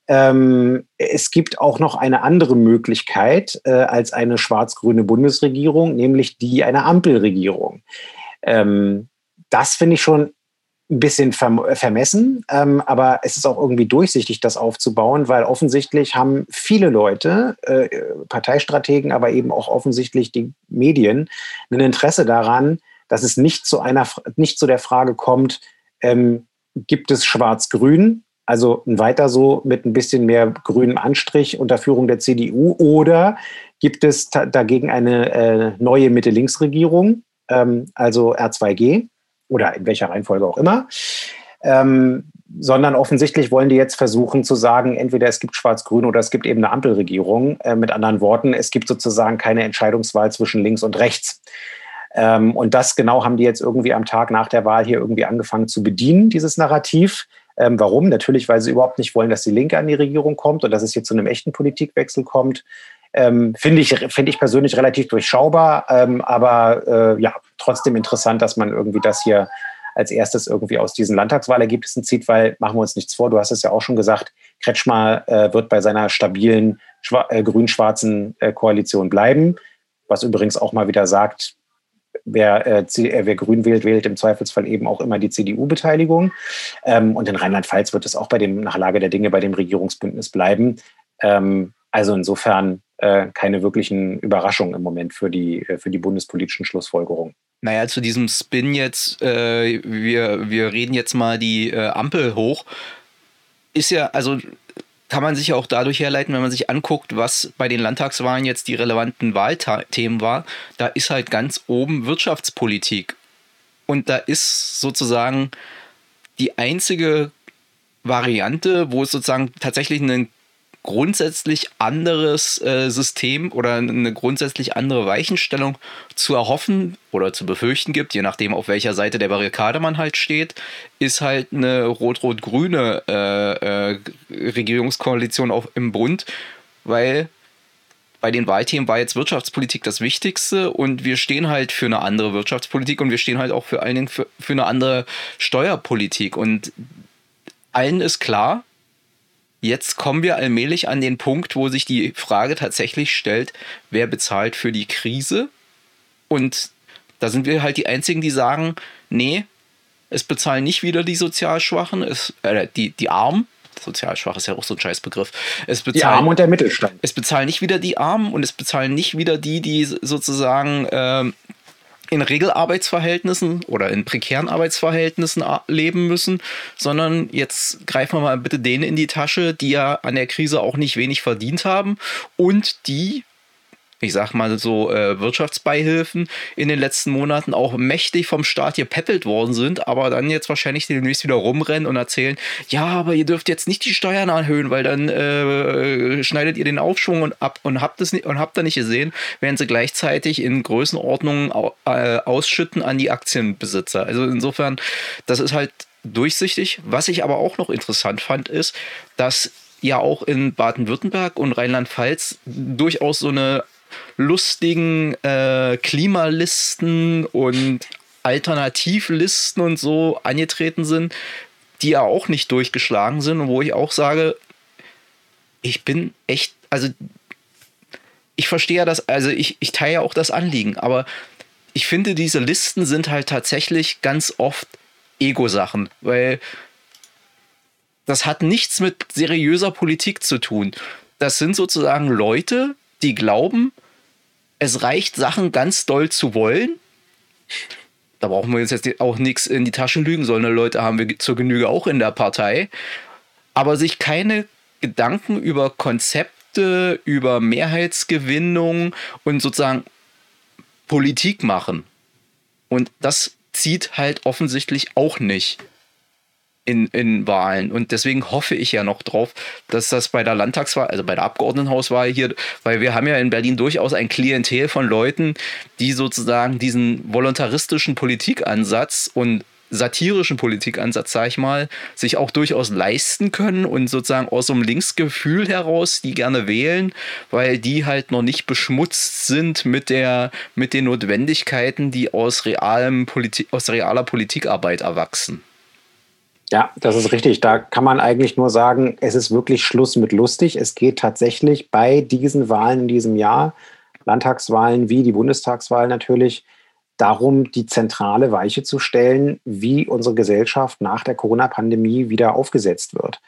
ähm, es gibt auch noch eine andere Möglichkeit äh, als eine schwarz-grüne Bundesregierung, nämlich die einer Ampelregierung. Ähm, das finde ich schon ein bisschen vermessen, ähm, aber es ist auch irgendwie durchsichtig, das aufzubauen, weil offensichtlich haben viele Leute, äh, Parteistrategen, aber eben auch offensichtlich die Medien, ein Interesse daran, dass es nicht zu einer, nicht zu der Frage kommt, ähm, gibt es Schwarz-Grün, also ein weiter so mit ein bisschen mehr grünem Anstrich unter Führung der CDU, oder gibt es dagegen eine äh, neue Mitte-Links-Regierung, ähm, also R2G? Oder in welcher Reihenfolge auch immer. Ähm, sondern offensichtlich wollen die jetzt versuchen zu sagen, entweder es gibt Schwarz-Grün oder es gibt eben eine Ampelregierung. Äh, mit anderen Worten, es gibt sozusagen keine Entscheidungswahl zwischen links und rechts. Ähm, und das genau haben die jetzt irgendwie am Tag nach der Wahl hier irgendwie angefangen zu bedienen, dieses Narrativ. Ähm, warum? Natürlich, weil sie überhaupt nicht wollen, dass die Linke an die Regierung kommt und dass es hier zu einem echten Politikwechsel kommt. Ähm, Finde ich, find ich persönlich relativ durchschaubar, ähm, aber äh, ja, trotzdem interessant, dass man irgendwie das hier als erstes irgendwie aus diesen Landtagswahlergebnissen zieht, weil machen wir uns nichts vor, du hast es ja auch schon gesagt, Kretschmer äh, wird bei seiner stabilen äh, grün-schwarzen äh, Koalition bleiben, was übrigens auch mal wieder sagt, wer, äh, äh, wer Grün wählt, wählt im Zweifelsfall eben auch immer die CDU-Beteiligung. Ähm, und in Rheinland-Pfalz wird es auch bei dem, nach Lage der Dinge bei dem Regierungsbündnis bleiben. Ähm, also insofern äh, keine wirklichen Überraschungen im Moment für die, für die bundespolitischen Schlussfolgerungen.
Naja, zu diesem Spin jetzt, äh, wir, wir reden jetzt mal die äh, Ampel hoch, ist ja, also kann man sich auch dadurch herleiten, wenn man sich anguckt, was bei den Landtagswahlen jetzt die relevanten Wahlthemen war. Da ist halt ganz oben Wirtschaftspolitik. Und da ist sozusagen die einzige Variante, wo es sozusagen tatsächlich einen grundsätzlich anderes äh, System oder eine grundsätzlich andere Weichenstellung zu erhoffen oder zu befürchten gibt, je nachdem auf welcher Seite der Barrikade man halt steht, ist halt eine rot-rot-grüne äh, äh, Regierungskoalition auch im Bund, weil bei den Wahlthemen war jetzt Wirtschaftspolitik das Wichtigste und wir stehen halt für eine andere Wirtschaftspolitik und wir stehen halt auch für allen Dingen für, für eine andere Steuerpolitik und allen ist klar, Jetzt kommen wir allmählich an den Punkt, wo sich die Frage tatsächlich stellt, wer bezahlt für die Krise? Und da sind wir halt die Einzigen, die sagen, nee, es bezahlen nicht wieder die sozial Schwachen, es, äh, die, die Armen. Sozial schwach ist ja auch so ein Scheißbegriff. Es bezahlen,
die Armen und der Mittelstand.
Es bezahlen nicht wieder die Armen und es bezahlen nicht wieder die, die sozusagen äh, in Regelarbeitsverhältnissen oder in prekären Arbeitsverhältnissen leben müssen, sondern jetzt greifen wir mal bitte denen in die Tasche, die ja an der Krise auch nicht wenig verdient haben und die ich sag mal so, äh, Wirtschaftsbeihilfen in den letzten Monaten auch mächtig vom Staat gepäppelt worden sind, aber dann jetzt wahrscheinlich demnächst wieder rumrennen und erzählen, ja, aber ihr dürft jetzt nicht die Steuern erhöhen, weil dann äh, schneidet ihr den Aufschwung und ab und habt es nicht und habt da nicht gesehen, während sie gleichzeitig in Größenordnungen äh, ausschütten an die Aktienbesitzer. Also insofern, das ist halt durchsichtig. Was ich aber auch noch interessant fand, ist, dass ja auch in Baden-Württemberg und Rheinland-Pfalz durchaus so eine lustigen äh, Klimalisten und Alternativlisten und so angetreten sind, die ja auch nicht durchgeschlagen sind und wo ich auch sage, ich bin echt, also ich verstehe ja das, also ich, ich teile ja auch das Anliegen, aber ich finde, diese Listen sind halt tatsächlich ganz oft Ego-Sachen, weil das hat nichts mit seriöser Politik zu tun. Das sind sozusagen Leute, die glauben, es reicht, Sachen ganz doll zu wollen. Da brauchen wir uns jetzt auch nichts in die Taschen lügen. So eine Leute haben wir zur Genüge auch in der Partei. Aber sich keine Gedanken über Konzepte, über Mehrheitsgewinnung und sozusagen Politik machen. Und das zieht halt offensichtlich auch nicht in, in Wahlen. Und deswegen hoffe ich ja noch drauf, dass das bei der Landtagswahl, also bei der Abgeordnetenhauswahl hier, weil wir haben ja in Berlin durchaus ein Klientel von Leuten, die sozusagen diesen voluntaristischen Politikansatz und satirischen Politikansatz, sag ich mal, sich auch durchaus leisten können und sozusagen aus so einem Linksgefühl heraus die gerne wählen, weil die halt noch nicht beschmutzt sind mit der, mit den Notwendigkeiten, die aus realem Politik, aus realer Politikarbeit erwachsen.
Ja, das ist richtig. Da kann man eigentlich nur sagen, es ist wirklich Schluss mit lustig. Es geht tatsächlich bei diesen Wahlen in diesem Jahr, Landtagswahlen wie die Bundestagswahl natürlich, darum, die zentrale Weiche zu stellen, wie unsere Gesellschaft nach der Corona-Pandemie wieder aufgesetzt wird.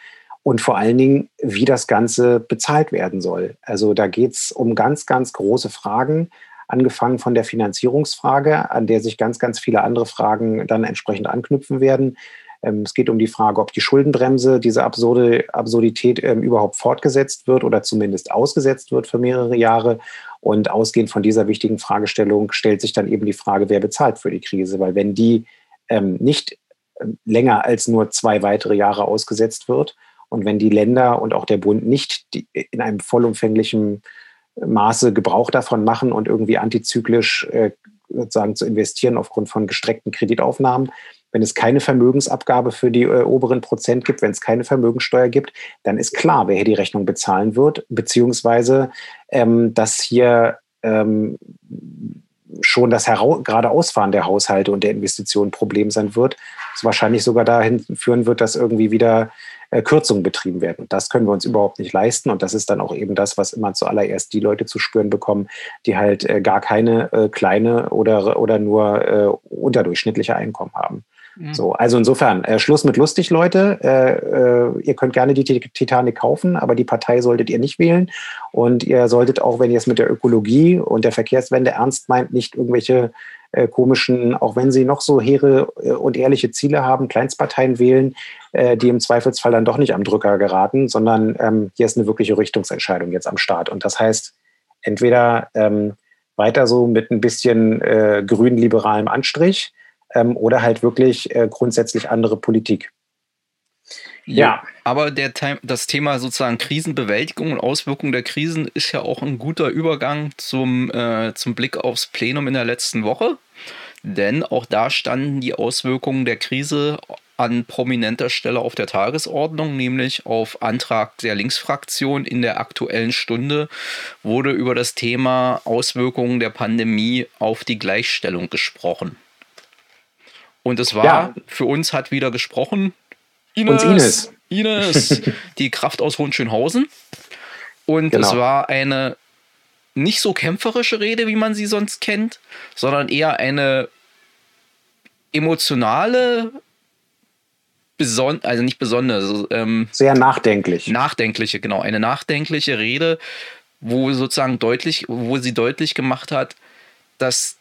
Und vor allen Dingen, wie das Ganze bezahlt werden soll. Also da geht es um ganz, ganz große Fragen, angefangen von der Finanzierungsfrage, an der sich ganz, ganz viele andere Fragen dann entsprechend anknüpfen werden es geht um die Frage, ob die Schuldenbremse, diese absurde Absurdität ähm, überhaupt fortgesetzt wird oder zumindest ausgesetzt wird für mehrere Jahre. Und ausgehend von dieser wichtigen Fragestellung stellt sich dann eben die Frage, wer bezahlt für die Krise? Weil wenn die ähm, nicht ähm, länger als nur zwei weitere Jahre ausgesetzt wird und wenn die Länder und auch der Bund nicht in einem vollumfänglichen Maße Gebrauch davon machen und irgendwie antizyklisch äh, sozusagen zu investieren aufgrund von gestreckten Kreditaufnahmen, wenn es keine Vermögensabgabe für die äh, oberen Prozent gibt, wenn es keine Vermögensteuer gibt, dann ist klar, wer hier die Rechnung bezahlen wird, beziehungsweise ähm, dass hier ähm, schon das gerade Ausfahren der Haushalte und der Investitionen ein Problem sein wird, es wahrscheinlich sogar dahin führen wird, dass irgendwie wieder äh, Kürzungen betrieben werden. Das können wir uns überhaupt nicht leisten. Und das ist dann auch eben das, was immer zuallererst die Leute zu spüren bekommen, die halt äh, gar keine äh, kleine oder, oder nur äh, unterdurchschnittliche Einkommen haben. Mhm. So, also insofern, äh, Schluss mit lustig, Leute. Äh, ihr könnt gerne die Titanic kaufen, aber die Partei solltet ihr nicht wählen. Und ihr solltet auch, wenn ihr es mit der Ökologie und der Verkehrswende ernst meint, nicht irgendwelche äh, komischen, auch wenn sie noch so hehre äh, und ehrliche Ziele haben, Kleinstparteien wählen, äh, die im Zweifelsfall dann doch nicht am Drücker geraten, sondern ähm, hier ist eine wirkliche Richtungsentscheidung jetzt am Start. Und das heißt, entweder ähm, weiter so mit ein bisschen äh, grün-liberalem Anstrich ähm, oder halt wirklich äh, grundsätzlich andere Politik.
Ja. Aber der, das Thema sozusagen Krisenbewältigung und Auswirkungen der Krisen ist ja auch ein guter Übergang zum, äh, zum Blick aufs Plenum in der letzten Woche. Denn auch da standen die Auswirkungen der Krise an prominenter Stelle auf der Tagesordnung, nämlich auf Antrag der Linksfraktion in der aktuellen Stunde wurde über das Thema Auswirkungen der Pandemie auf die Gleichstellung gesprochen. Und es war, ja. für uns hat wieder gesprochen
Ines, Ines.
Ines, die Kraft aus Hohenschönhausen. Und genau. es war eine nicht so kämpferische Rede, wie man sie sonst kennt, sondern eher eine emotionale, beson also nicht besonders, also,
ähm, sehr nachdenklich.
Nachdenkliche, genau, eine nachdenkliche Rede, wo sozusagen deutlich, wo sie deutlich gemacht hat, dass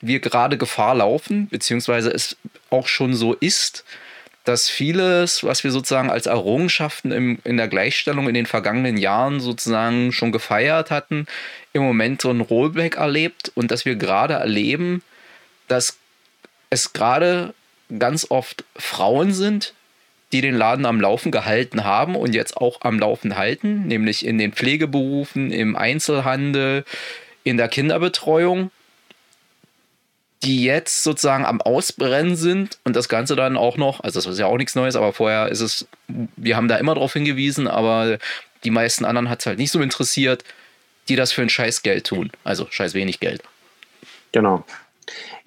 wir gerade Gefahr laufen, beziehungsweise es auch schon so ist, dass vieles, was wir sozusagen als Errungenschaften im, in der Gleichstellung in den vergangenen Jahren sozusagen schon gefeiert hatten, im Moment so ein Rollback erlebt und dass wir gerade erleben, dass es gerade ganz oft Frauen sind, die den Laden am Laufen gehalten haben und jetzt auch am Laufen halten, nämlich in den Pflegeberufen, im Einzelhandel, in der Kinderbetreuung die jetzt sozusagen am Ausbrennen sind und das Ganze dann auch noch, also das ist ja auch nichts Neues, aber vorher ist es, wir haben da immer darauf hingewiesen, aber die meisten anderen hat es halt nicht so interessiert, die das für ein scheiß Geld tun. Also scheiß wenig Geld.
Genau.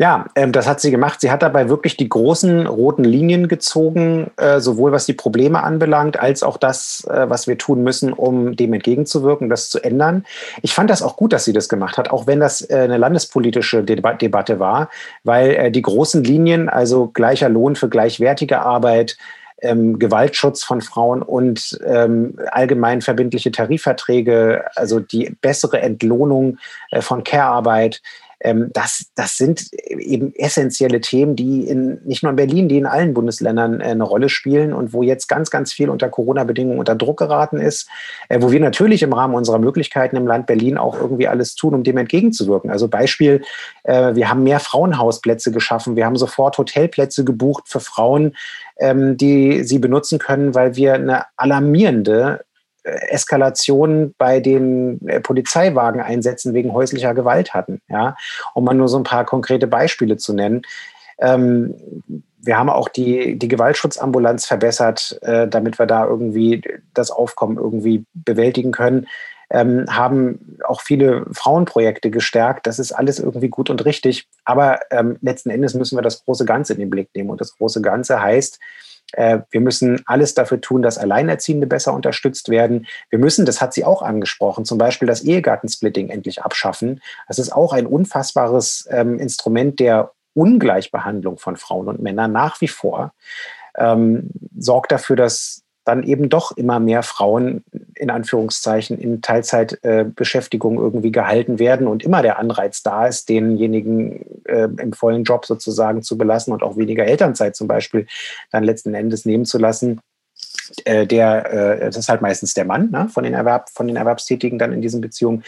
Ja, ähm, das hat sie gemacht. Sie hat dabei wirklich die großen roten Linien gezogen, äh, sowohl was die Probleme anbelangt, als auch das, äh, was wir tun müssen, um dem entgegenzuwirken, das zu ändern. Ich fand das auch gut, dass sie das gemacht hat, auch wenn das äh, eine landespolitische Deba Debatte war, weil äh, die großen Linien, also gleicher Lohn für gleichwertige Arbeit, ähm, Gewaltschutz von Frauen und ähm, allgemein verbindliche Tarifverträge, also die bessere Entlohnung äh, von Care-Arbeit, ähm, das, das sind eben essentielle Themen, die in, nicht nur in Berlin, die in allen Bundesländern äh, eine Rolle spielen und wo jetzt ganz, ganz viel unter Corona-Bedingungen unter Druck geraten ist, äh, wo wir natürlich im Rahmen unserer Möglichkeiten im Land Berlin auch irgendwie alles tun, um dem entgegenzuwirken. Also Beispiel, äh, wir haben mehr Frauenhausplätze geschaffen, wir haben sofort Hotelplätze gebucht für Frauen, ähm, die sie benutzen können, weil wir eine alarmierende Eskalation bei den äh, Polizeiwageneinsätzen wegen häuslicher Gewalt hatten. Ja, um mal nur so ein paar konkrete Beispiele zu nennen. Ähm, wir haben auch die, die Gewaltschutzambulanz verbessert, äh, damit wir da irgendwie das Aufkommen irgendwie bewältigen können. Ähm, haben auch viele Frauenprojekte gestärkt. Das ist alles irgendwie gut und richtig. Aber ähm, letzten Endes müssen wir das große Ganze in den Blick nehmen. Und das große Ganze heißt, äh, wir müssen alles dafür tun, dass Alleinerziehende besser unterstützt werden. Wir müssen, das hat sie auch angesprochen, zum Beispiel das Ehegattensplitting endlich abschaffen. Das ist auch ein unfassbares ähm, Instrument der Ungleichbehandlung von Frauen und Männern nach wie vor. Ähm, sorgt dafür, dass dann eben doch immer mehr Frauen in Anführungszeichen in Teilzeitbeschäftigung äh, irgendwie gehalten werden und immer der Anreiz da ist, denjenigen äh, im vollen Job sozusagen zu belassen und auch weniger Elternzeit zum Beispiel dann letzten Endes nehmen zu lassen. Äh, der, äh, das ist halt meistens der Mann ne, von, den Erwerb, von den Erwerbstätigen dann in diesen Beziehungen.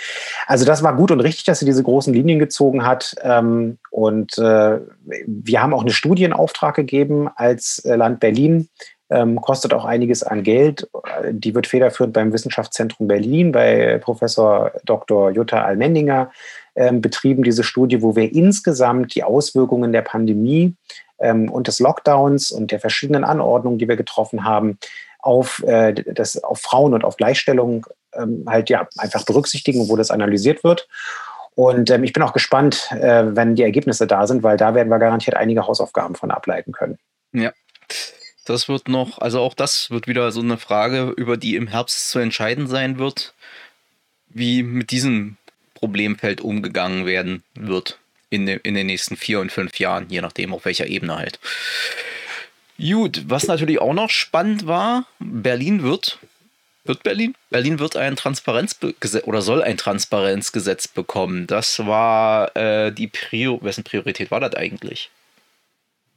Also das war gut und richtig, dass sie diese großen Linien gezogen hat. Ähm, und äh, wir haben auch eine Studie in Auftrag gegeben als Land Berlin ähm, kostet auch einiges an Geld. Die wird federführend beim Wissenschaftszentrum Berlin bei Professor Dr. Jutta Almendinger ähm, betrieben, diese Studie, wo wir insgesamt die Auswirkungen der Pandemie ähm, und des Lockdowns und der verschiedenen Anordnungen, die wir getroffen haben, auf, äh, das, auf Frauen und auf Gleichstellung ähm, halt ja einfach berücksichtigen, wo das analysiert wird. Und ähm, ich bin auch gespannt, äh, wenn die Ergebnisse da sind, weil da werden wir garantiert einige Hausaufgaben von ableiten können.
Ja. Das wird noch, also auch das wird wieder so eine Frage, über die im Herbst zu entscheiden sein wird, wie mit diesem Problemfeld umgegangen werden wird in, de, in den nächsten vier und fünf Jahren, je nachdem auf welcher Ebene halt. Gut, was natürlich auch noch spannend war, Berlin wird, wird Berlin? Berlin wird ein Transparenzgesetz oder soll ein Transparenzgesetz bekommen. Das war äh, die Prior, wessen Priorität war das eigentlich?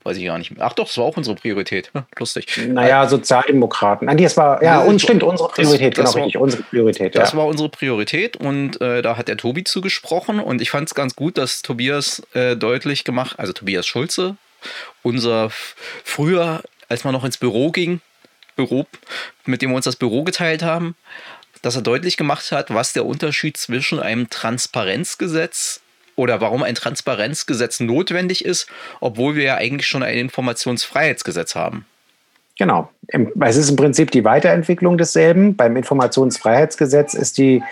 Weiß ich gar nicht mehr. Ach doch, das war auch unsere Priorität. Lustig.
Naja, Sozialdemokraten. Nein, das war, ja, uns stimmt, unsere Priorität, das, genau richtig, unsere Priorität.
Das ja. war unsere Priorität und äh, da hat der Tobi zugesprochen und ich fand es ganz gut, dass Tobias äh, deutlich gemacht, also Tobias Schulze, unser früher, als man noch ins Büro ging, Büro, mit dem wir uns das Büro geteilt haben, dass er deutlich gemacht hat, was der Unterschied zwischen einem Transparenzgesetz oder warum ein Transparenzgesetz notwendig ist, obwohl wir ja eigentlich schon ein Informationsfreiheitsgesetz haben.
Genau. Es ist im Prinzip die Weiterentwicklung desselben. Beim Informationsfreiheitsgesetz ist die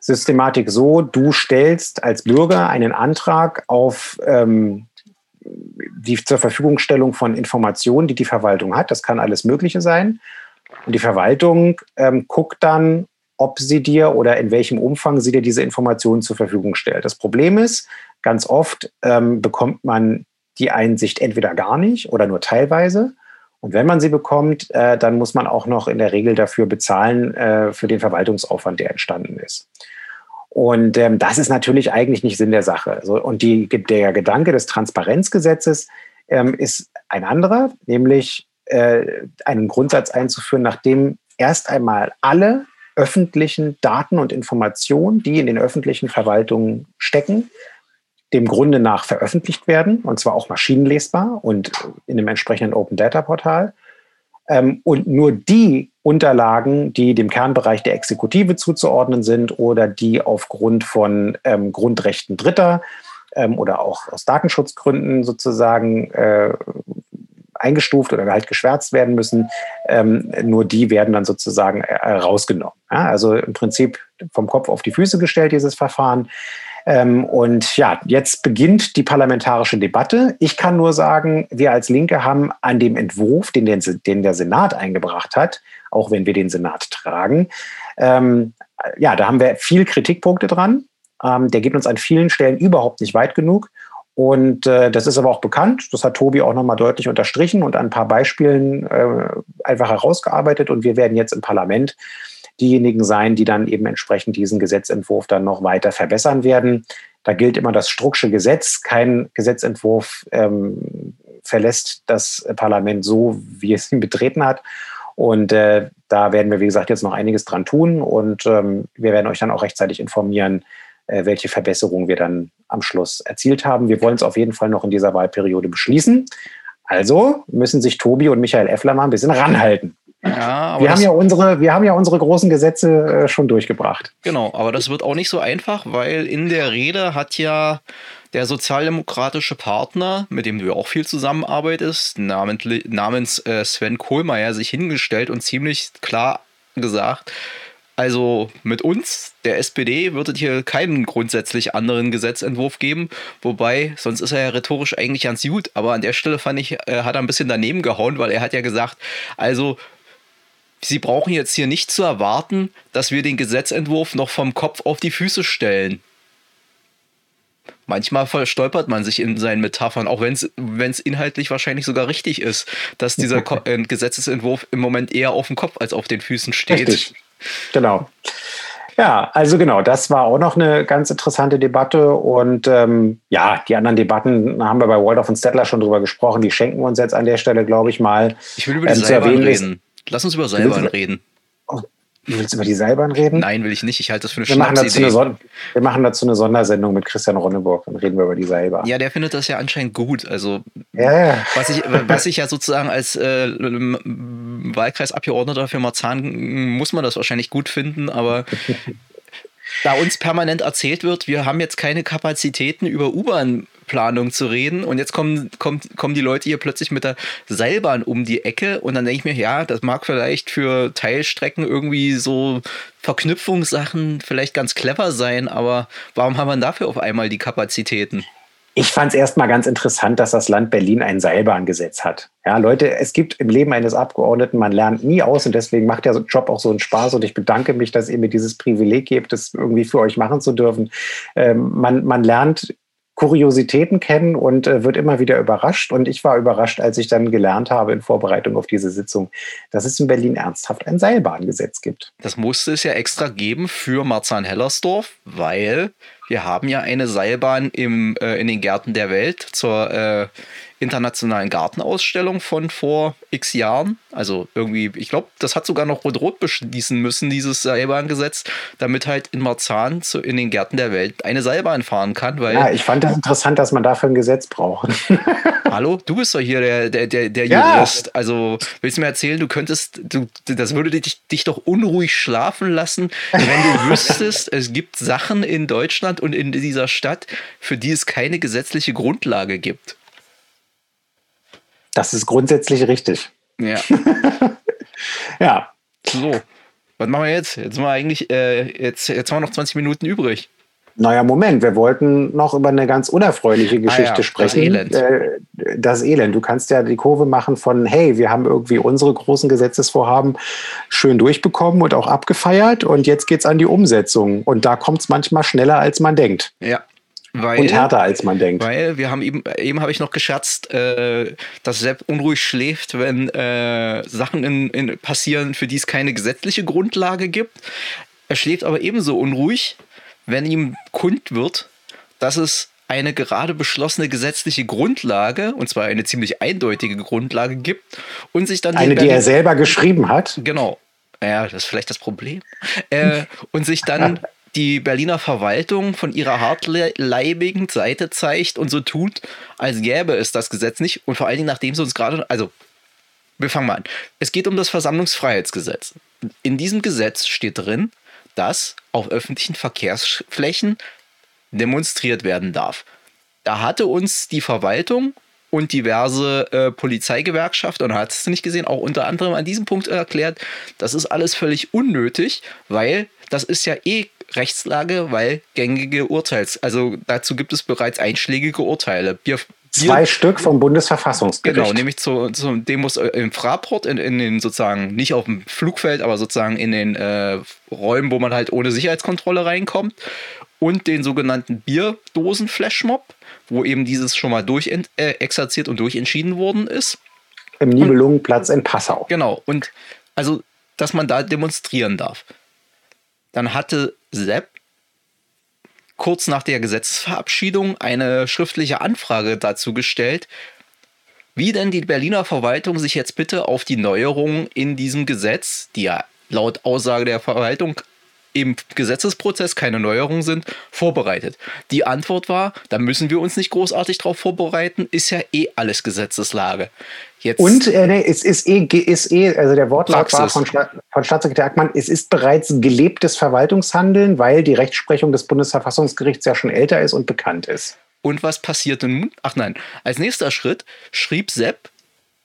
Systematik so, du stellst als Bürger einen Antrag auf ähm, die zur Verfügungstellung von Informationen, die die Verwaltung hat. Das kann alles Mögliche sein. Und die Verwaltung ähm, guckt dann, ob sie dir oder in welchem Umfang sie dir diese Informationen zur Verfügung stellt. Das Problem ist, ganz oft ähm, bekommt man die Einsicht entweder gar nicht oder nur teilweise. Und wenn man sie bekommt, äh, dann muss man auch noch in der Regel dafür bezahlen, äh, für den Verwaltungsaufwand, der entstanden ist. Und ähm, das ist natürlich eigentlich nicht Sinn der Sache. So, und die, der Gedanke des Transparenzgesetzes ähm, ist ein anderer, nämlich äh, einen Grundsatz einzuführen, nachdem erst einmal alle öffentlichen Daten und Informationen, die in den öffentlichen Verwaltungen stecken, dem Grunde nach veröffentlicht werden, und zwar auch maschinenlesbar und in einem entsprechenden Open Data Portal. Ähm, und nur die Unterlagen, die dem Kernbereich der Exekutive zuzuordnen sind oder die aufgrund von ähm, Grundrechten Dritter ähm, oder auch aus Datenschutzgründen sozusagen äh, eingestuft oder halt geschwärzt werden müssen, ähm, nur die werden dann sozusagen äh, rausgenommen. Ja, also im Prinzip vom Kopf auf die Füße gestellt, dieses Verfahren. Ähm, und ja, jetzt beginnt die parlamentarische Debatte. Ich kann nur sagen, wir als Linke haben an dem Entwurf, den, den, den der Senat eingebracht hat, auch wenn wir den Senat tragen, ähm, ja, da haben wir viel Kritikpunkte dran. Ähm, der geht uns an vielen Stellen überhaupt nicht weit genug. Und äh, das ist aber auch bekannt. Das hat Tobi auch nochmal deutlich unterstrichen und an ein paar Beispielen äh, einfach herausgearbeitet. Und wir werden jetzt im Parlament diejenigen sein, die dann eben entsprechend diesen Gesetzentwurf dann noch weiter verbessern werden. Da gilt immer das Strucksche Gesetz. Kein Gesetzentwurf ähm, verlässt das Parlament so, wie es ihn betreten hat. Und äh, da werden wir, wie gesagt, jetzt noch einiges dran tun. Und ähm, wir werden euch dann auch rechtzeitig informieren, welche Verbesserungen wir dann am Schluss erzielt haben. Wir wollen es auf jeden Fall noch in dieser Wahlperiode beschließen. Also müssen sich Tobi und Michael Effler mal ein bisschen ranhalten. Ja, wir, haben ja unsere, wir haben ja unsere großen Gesetze äh, schon durchgebracht.
Genau, aber das wird auch nicht so einfach, weil in der Rede hat ja der sozialdemokratische Partner, mit dem du auch viel zusammenarbeitest, namens, namens äh, Sven Kohlmeier, sich hingestellt und ziemlich klar gesagt, also mit uns, der SPD, wird es hier keinen grundsätzlich anderen Gesetzentwurf geben. Wobei, sonst ist er ja rhetorisch eigentlich ganz gut. Aber an der Stelle fand ich, äh, hat er ein bisschen daneben gehauen, weil er hat ja gesagt, also Sie brauchen jetzt hier nicht zu erwarten, dass wir den Gesetzentwurf noch vom Kopf auf die Füße stellen. Manchmal verstolpert man sich in seinen Metaphern, auch wenn es inhaltlich wahrscheinlich sogar richtig ist, dass dieser äh, Gesetzesentwurf im Moment eher auf dem Kopf als auf den Füßen steht. Richtig.
Genau. Ja, also genau, das war auch noch eine ganz interessante Debatte. Und ähm, ja, die anderen Debatten haben wir bei Waldorf und Stettler schon drüber gesprochen. Die schenken wir uns jetzt an der Stelle, glaube ich, mal.
Ich will über die ähm, Seilbahn reden. Lass uns über Seilbahn reden.
Du willst über die Seilbahn reden?
Nein, will ich nicht. Ich halte das für eine
wir machen, dazu eine Son wir machen dazu eine Sondersendung mit Christian Ronneburg und reden wir über die Seilbahn.
Ja, der findet das ja anscheinend gut. Also, ja. was, ich, was ich ja sozusagen als äh, Wahlkreisabgeordneter für Marzahn muss man das wahrscheinlich gut finden, aber da uns permanent erzählt wird, wir haben jetzt keine Kapazitäten über U-Bahn Stadtplanung zu reden und jetzt kommen, kommt, kommen die Leute hier plötzlich mit der Seilbahn um die Ecke und dann denke ich mir, ja, das mag vielleicht für Teilstrecken irgendwie so Verknüpfungssachen vielleicht ganz clever sein, aber warum haben wir dafür auf einmal die Kapazitäten?
Ich fand es erstmal ganz interessant, dass das Land Berlin ein Seilbahngesetz hat. Ja, Leute, es gibt im Leben eines Abgeordneten, man lernt nie aus und deswegen macht der Job auch so einen Spaß und ich bedanke mich, dass ihr mir dieses Privileg gebt, das irgendwie für euch machen zu dürfen. Ähm, man, man lernt Kuriositäten kennen und äh, wird immer wieder überrascht. Und ich war überrascht, als ich dann gelernt habe in Vorbereitung auf diese Sitzung, dass es in Berlin ernsthaft ein Seilbahngesetz gibt.
Das musste es ja extra geben für Marzahn-Hellersdorf, weil wir haben ja eine Seilbahn im, äh, in den Gärten der Welt zur äh, internationalen Gartenausstellung von vor x Jahren. Also irgendwie, ich glaube, das hat sogar noch Rot-Rot beschließen müssen, dieses Seilbahngesetz, damit halt in Marzahn zu, in den Gärten der Welt eine Seilbahn fahren kann. Weil
ja, ich fand das interessant, dass man dafür ein Gesetz braucht.
Hallo, du bist doch hier der, der, der, der ja. Jurist. Also willst du mir erzählen, du könntest, du, das würde dich, dich doch unruhig schlafen lassen, wenn du wüsstest, es gibt Sachen in Deutschland und in dieser Stadt, für die es keine gesetzliche Grundlage gibt.
Das ist grundsätzlich richtig.
Ja.
ja.
So. Was machen wir jetzt? Jetzt haben wir eigentlich, äh, jetzt, jetzt haben wir noch 20 Minuten übrig.
Naja, Moment, wir wollten noch über eine ganz unerfreuliche Geschichte ah ja, sprechen. Das Elend. Äh, das Elend. Du kannst ja die Kurve machen von, hey, wir haben irgendwie unsere großen Gesetzesvorhaben schön durchbekommen und auch abgefeiert und jetzt geht es an die Umsetzung. Und da kommt es manchmal schneller, als man denkt.
Ja,
weil, und härter als man denkt.
Weil wir haben eben, eben habe ich noch gescherzt, äh, dass Sepp unruhig schläft, wenn äh, Sachen in, in passieren, für die es keine gesetzliche Grundlage gibt. Er schläft aber ebenso unruhig, wenn ihm kund wird, dass es eine gerade beschlossene gesetzliche Grundlage, und zwar eine ziemlich eindeutige Grundlage gibt, und sich dann.
Eine, die er selber geschrieben hat.
Genau. Ja, das ist vielleicht das Problem. Äh, und sich dann die Berliner Verwaltung von ihrer hartleibigen Seite zeigt und so tut, als gäbe es das Gesetz nicht. Und vor allen Dingen, nachdem sie uns gerade, also wir fangen mal an. Es geht um das Versammlungsfreiheitsgesetz. In diesem Gesetz steht drin, dass auf öffentlichen Verkehrsflächen demonstriert werden darf. Da hatte uns die Verwaltung und diverse äh, Polizeigewerkschaften, und hat es nicht gesehen, auch unter anderem an diesem Punkt erklärt, das ist alles völlig unnötig, weil das ist ja eh Rechtslage, weil gängige Urteils, also dazu gibt es bereits einschlägige Urteile.
Bier, Zwei Stück vom Bundesverfassungsgericht.
Genau, nämlich zu, zu Demos im Fraport, in, in den sozusagen, nicht auf dem Flugfeld, aber sozusagen in den äh, Räumen, wo man halt ohne Sicherheitskontrolle reinkommt. Und den sogenannten Bierdosen-Flashmob, wo eben dieses schon mal durchexerziert äh, und durchentschieden worden ist.
Im Nibelungenplatz in Passau.
Genau, und also, dass man da demonstrieren darf. Dann hatte Sepp kurz nach der Gesetzesverabschiedung eine schriftliche Anfrage dazu gestellt, wie denn die Berliner Verwaltung sich jetzt bitte auf die Neuerungen in diesem Gesetz, die ja laut Aussage der Verwaltung im Gesetzesprozess keine Neuerungen sind, vorbereitet. Die Antwort war, da müssen wir uns nicht großartig darauf vorbereiten, ist ja eh alles Gesetzeslage.
Jetzt Und äh, nee, es ist eh, ist eh, also der Wortlaut Praxis. war von, von Staatssekretär Ackmann, es ist bereits gelebtes Verwaltungshandeln, weil die Rechtsprechung des Bundesverfassungsgerichts ja schon älter ist und bekannt ist.
Und was passierte nun? Ach nein, als nächster Schritt schrieb Sepp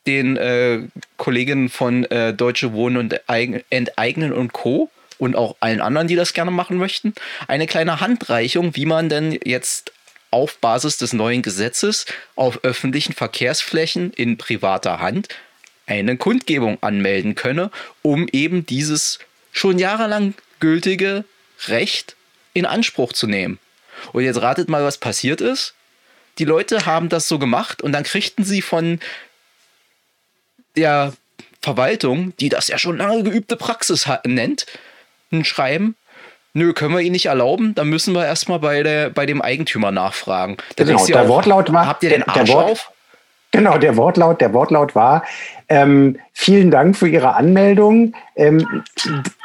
den äh, Kolleginnen von äh, Deutsche Wohnen und Enteignen und Co und auch allen anderen, die das gerne machen möchten, eine kleine Handreichung, wie man denn jetzt auf Basis des neuen Gesetzes auf öffentlichen Verkehrsflächen in privater Hand eine Kundgebung anmelden könne, um eben dieses schon jahrelang gültige Recht in Anspruch zu nehmen. Und jetzt ratet mal, was passiert ist. Die Leute haben das so gemacht und dann kriegten sie von der Verwaltung, die das ja schon lange geübte Praxis nennt, ein Schreiben, nö, können wir ihn nicht erlauben, dann müssen wir erstmal bei, der, bei dem Eigentümer nachfragen.
Da genau, der auch, Wortlaut war.
Habt ihr den Arsch
Wort, auf? Genau, der Wortlaut, der Wortlaut war, ähm, vielen Dank für Ihre Anmeldung. Ähm,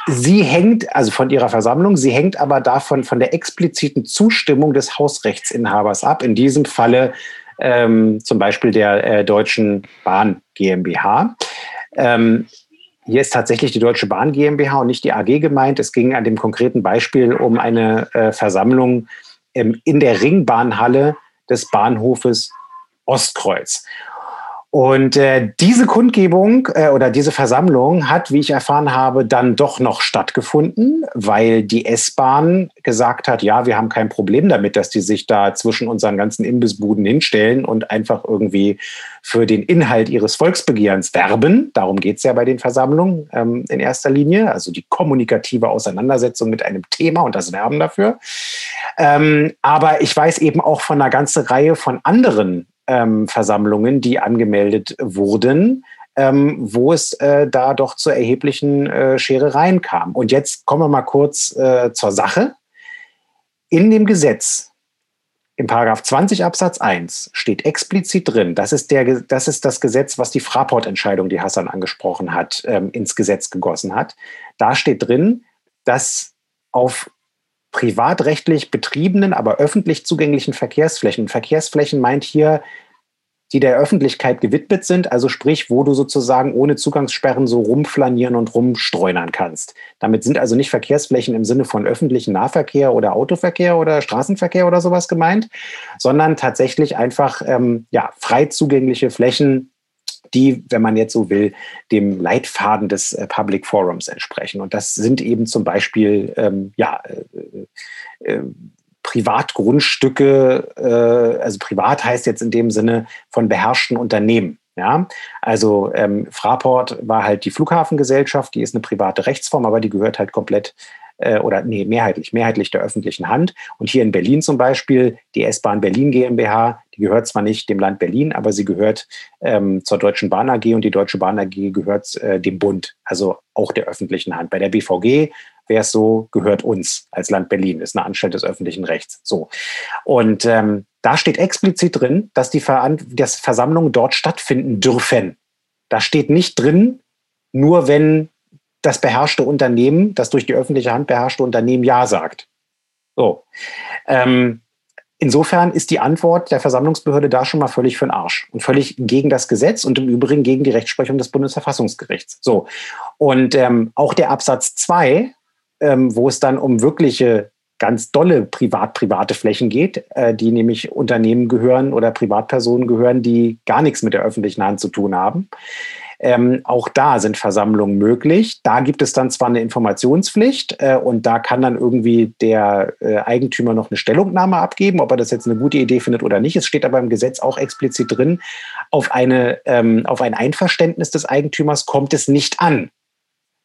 sie hängt, also von Ihrer Versammlung, sie hängt aber davon von der expliziten Zustimmung des Hausrechtsinhabers ab. In diesem Falle ähm, zum Beispiel der äh, Deutschen Bahn GmbH. Ähm, hier ist tatsächlich die Deutsche Bahn GmbH und nicht die AG gemeint. Es ging an dem konkreten Beispiel um eine äh, Versammlung ähm, in der Ringbahnhalle des Bahnhofes Ostkreuz. Und äh, diese Kundgebung äh, oder diese Versammlung hat, wie ich erfahren habe, dann doch noch stattgefunden, weil die S-Bahn gesagt hat, ja, wir haben kein Problem damit, dass die sich da zwischen unseren ganzen Imbissbuden hinstellen und einfach irgendwie für den Inhalt ihres Volksbegehrens werben. Darum geht es ja bei den Versammlungen ähm, in erster Linie, also die kommunikative Auseinandersetzung mit einem Thema und das Werben dafür. Ähm, aber ich weiß eben auch von einer ganzen Reihe von anderen ähm, Versammlungen, die angemeldet wurden, ähm, wo es äh, da doch zu erheblichen äh, Scherereien kam. Und jetzt kommen wir mal kurz äh, zur Sache. In dem Gesetz, im Paragraph 20 Absatz 1, steht explizit drin, das ist, der, das, ist das Gesetz, was die Fraport-Entscheidung, die Hassan angesprochen hat, ähm, ins Gesetz gegossen hat. Da steht drin, dass auf privatrechtlich betriebenen, aber öffentlich zugänglichen Verkehrsflächen. Verkehrsflächen meint hier, die der Öffentlichkeit gewidmet sind, also sprich, wo du sozusagen ohne Zugangssperren so rumflanieren und rumstreunern kannst. Damit sind also nicht Verkehrsflächen im Sinne von öffentlichen Nahverkehr oder Autoverkehr oder Straßenverkehr oder sowas gemeint, sondern tatsächlich einfach ähm, ja, frei zugängliche Flächen, die, wenn man jetzt so will, dem Leitfaden des äh, Public Forums entsprechen. Und das sind eben zum Beispiel ähm, ja, äh, äh, Privatgrundstücke, äh, also privat heißt jetzt in dem Sinne von beherrschten Unternehmen. Ja, also ähm, Fraport war halt die Flughafengesellschaft, die ist eine private Rechtsform, aber die gehört halt komplett äh, oder nee, mehrheitlich, mehrheitlich der öffentlichen Hand. Und hier in Berlin zum Beispiel, die S-Bahn Berlin GmbH, die gehört zwar nicht dem Land Berlin, aber sie gehört ähm, zur Deutschen Bahn AG und die Deutsche Bahn AG gehört äh, dem Bund, also auch der öffentlichen Hand. Bei der BVG wäre es so, gehört uns als Land Berlin, ist eine Anstalt des öffentlichen Rechts. So. Und ähm, da steht explizit drin, dass die Ver dass Versammlungen dort stattfinden dürfen. Da steht nicht drin, nur wenn das beherrschte Unternehmen, das durch die öffentliche Hand beherrschte Unternehmen Ja sagt. So. Ähm, insofern ist die Antwort der Versammlungsbehörde da schon mal völlig für den Arsch und völlig gegen das Gesetz und im Übrigen gegen die Rechtsprechung des Bundesverfassungsgerichts. So. Und ähm, auch der Absatz 2, ähm, wo es dann um wirkliche ganz dolle privat-private Flächen geht, äh, die nämlich Unternehmen gehören oder Privatpersonen gehören, die gar nichts mit der öffentlichen Hand zu tun haben. Ähm, auch da sind Versammlungen möglich. Da gibt es dann zwar eine Informationspflicht äh, und da kann dann irgendwie der äh, Eigentümer noch eine Stellungnahme abgeben, ob er das jetzt eine gute Idee findet oder nicht. Es steht aber im Gesetz auch explizit drin, auf, eine, ähm, auf ein Einverständnis des Eigentümers kommt es nicht an.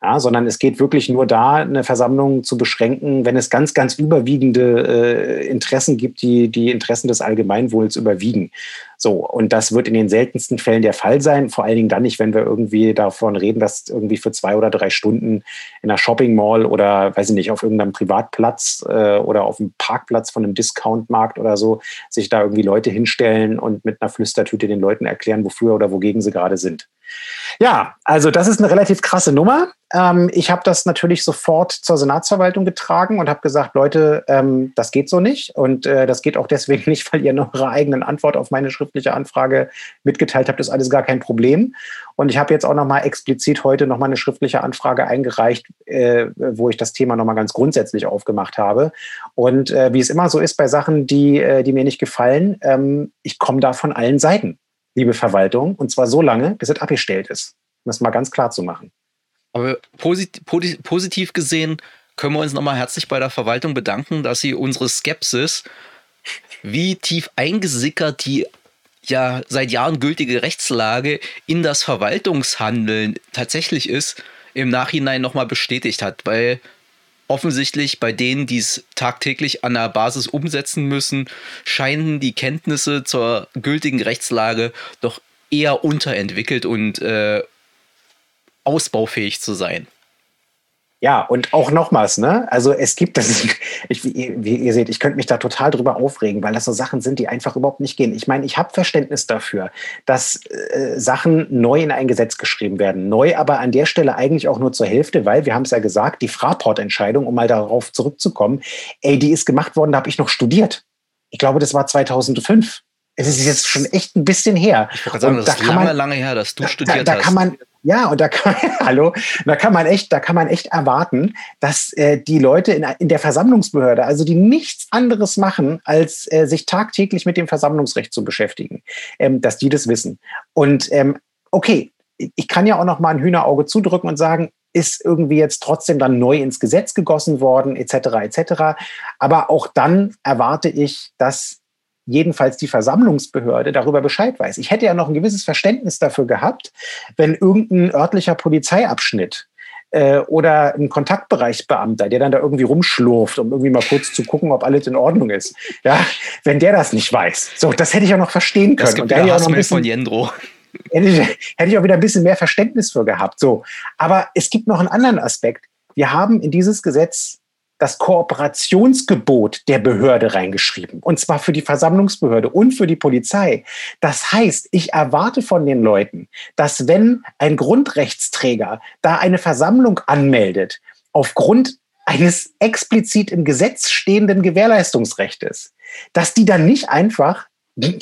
Ja, sondern es geht wirklich nur da, eine Versammlung zu beschränken, wenn es ganz, ganz überwiegende äh, Interessen gibt, die die Interessen des Allgemeinwohls überwiegen. So, und das wird in den seltensten Fällen der Fall sein, vor allen Dingen dann nicht, wenn wir irgendwie davon reden, dass irgendwie für zwei oder drei Stunden in einer Shopping Mall oder, weiß ich nicht, auf irgendeinem Privatplatz äh, oder auf einem Parkplatz von einem Discountmarkt oder so sich da irgendwie Leute hinstellen und mit einer Flüstertüte den Leuten erklären, wofür oder wogegen sie gerade sind. Ja, also das ist eine relativ krasse Nummer. Ähm, ich habe das natürlich sofort zur Senatsverwaltung getragen und habe gesagt, Leute, ähm, das geht so nicht. Und äh, das geht auch deswegen nicht, weil ihr in eurer eigenen Antwort auf meine schriftliche Anfrage mitgeteilt habt, ist alles gar kein Problem. Und ich habe jetzt auch nochmal explizit heute nochmal eine schriftliche Anfrage eingereicht, äh, wo ich das Thema nochmal ganz grundsätzlich aufgemacht habe. Und äh, wie es immer so ist bei Sachen, die, äh, die mir nicht gefallen, ähm, ich komme da von allen Seiten liebe Verwaltung, und zwar so lange, bis es abgestellt ist. Um das mal ganz klar zu machen.
Aber posit positiv gesehen können wir uns nochmal herzlich bei der Verwaltung bedanken, dass sie unsere Skepsis, wie tief eingesickert die ja seit Jahren gültige Rechtslage in das Verwaltungshandeln tatsächlich ist, im Nachhinein nochmal bestätigt hat, weil offensichtlich bei denen, die es tagtäglich an der Basis umsetzen müssen, scheinen die Kenntnisse zur gültigen Rechtslage doch eher unterentwickelt und äh, ausbaufähig zu sein.
Ja, und auch nochmals, ne? Also es gibt das, ich, wie, ihr seht, ich könnte mich da total drüber aufregen, weil das so Sachen sind, die einfach überhaupt nicht gehen. Ich meine, ich habe Verständnis dafür, dass äh, Sachen neu in ein Gesetz geschrieben werden. Neu aber an der Stelle eigentlich auch nur zur Hälfte, weil, wir haben es ja gesagt, die Fraport-Entscheidung, um mal darauf zurückzukommen, ey, die ist gemacht worden, da habe ich noch studiert. Ich glaube, das war 2005. Es ist jetzt schon echt ein bisschen her.
Ich wollte sagen, das da ist lange, man, lange her, dass du studiert
da, da
hast.
Kann man, Ja, und da kann, hallo, da kann man echt, da kann man echt erwarten, dass äh, die Leute in, in der Versammlungsbehörde, also die nichts anderes machen, als äh, sich tagtäglich mit dem Versammlungsrecht zu beschäftigen, ähm, dass die das wissen. Und ähm, okay, ich kann ja auch noch mal ein Hühnerauge zudrücken und sagen, ist irgendwie jetzt trotzdem dann neu ins Gesetz gegossen worden, etc., etc. Aber auch dann erwarte ich, dass jedenfalls die Versammlungsbehörde darüber Bescheid weiß. Ich hätte ja noch ein gewisses Verständnis dafür gehabt, wenn irgendein örtlicher Polizeiabschnitt äh, oder ein Kontaktbereichsbeamter, der dann da irgendwie rumschlurft, um irgendwie mal kurz zu gucken, ob alles in Ordnung ist. Ja, wenn der das nicht weiß. So, das hätte ich auch noch verstehen können.
Das gibt Und da auch noch ein bisschen, von Jendro.
Hätte ich, hätte ich auch wieder ein bisschen mehr Verständnis für gehabt. So, aber es gibt noch einen anderen Aspekt. Wir haben in dieses Gesetz das Kooperationsgebot der Behörde reingeschrieben. Und zwar für die Versammlungsbehörde und für die Polizei. Das heißt, ich erwarte von den Leuten, dass wenn ein Grundrechtsträger da eine Versammlung anmeldet, aufgrund eines explizit im Gesetz stehenden Gewährleistungsrechtes, dass die dann nicht einfach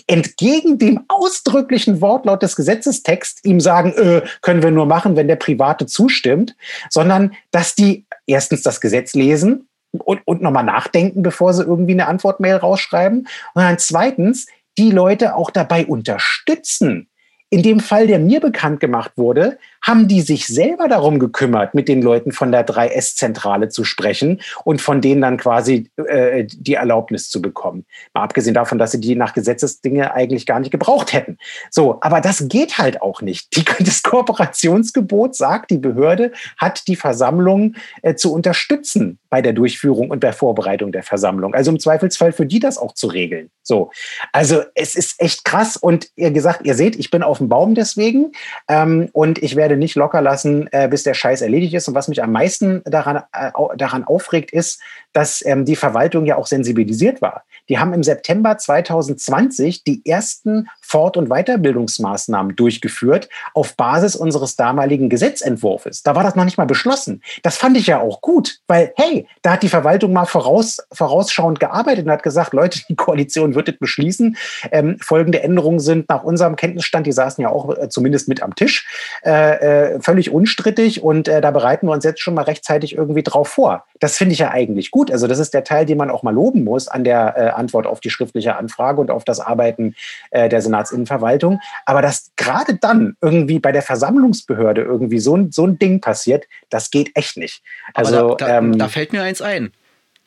entgegen dem ausdrücklichen Wortlaut des Gesetzestexts ihm sagen, äh, können wir nur machen, wenn der Private zustimmt, sondern dass die erstens das Gesetz lesen und, und nochmal nachdenken, bevor sie irgendwie eine Antwortmail rausschreiben. Und dann zweitens die Leute auch dabei unterstützen, in dem Fall, der mir bekannt gemacht wurde, haben die sich selber darum gekümmert, mit den Leuten von der 3S-Zentrale zu sprechen und von denen dann quasi äh, die Erlaubnis zu bekommen. Mal abgesehen davon, dass sie die nach Gesetzesdinge eigentlich gar nicht gebraucht hätten. So, aber das geht halt auch nicht. Die, das Kooperationsgebot sagt, die Behörde hat die Versammlung äh, zu unterstützen bei der Durchführung und der Vorbereitung der Versammlung. Also im Zweifelsfall für die das auch zu regeln. So, also es ist echt krass und ihr gesagt, ihr seht, ich bin auf dem Baum deswegen. Ähm, und ich werde nicht locker lassen, äh, bis der Scheiß erledigt ist. Und was mich am meisten daran, äh, daran aufregt, ist, dass ähm, die Verwaltung ja auch sensibilisiert war. Die haben im September 2020 die ersten Fort- und Weiterbildungsmaßnahmen durchgeführt auf Basis unseres damaligen Gesetzentwurfs. Da war das noch nicht mal beschlossen. Das fand ich ja auch gut, weil, hey, da hat die Verwaltung mal voraus, vorausschauend gearbeitet und hat gesagt, Leute, die Koalition wird das beschließen. Ähm, folgende Änderungen sind nach unserem Kenntnisstand, die saßen ja auch äh, zumindest mit am Tisch, äh, äh, völlig unstrittig und äh, da bereiten wir uns jetzt schon mal rechtzeitig irgendwie drauf vor. Das finde ich ja eigentlich gut. Also das ist der Teil, den man auch mal loben muss an der äh, Antwort auf die schriftliche Anfrage und auf das Arbeiten äh, der Senatsinnenverwaltung. Aber dass gerade dann irgendwie bei der Versammlungsbehörde irgendwie so ein, so ein Ding passiert, das geht echt nicht.
Also da, da, ähm, da fällt mir eins ein.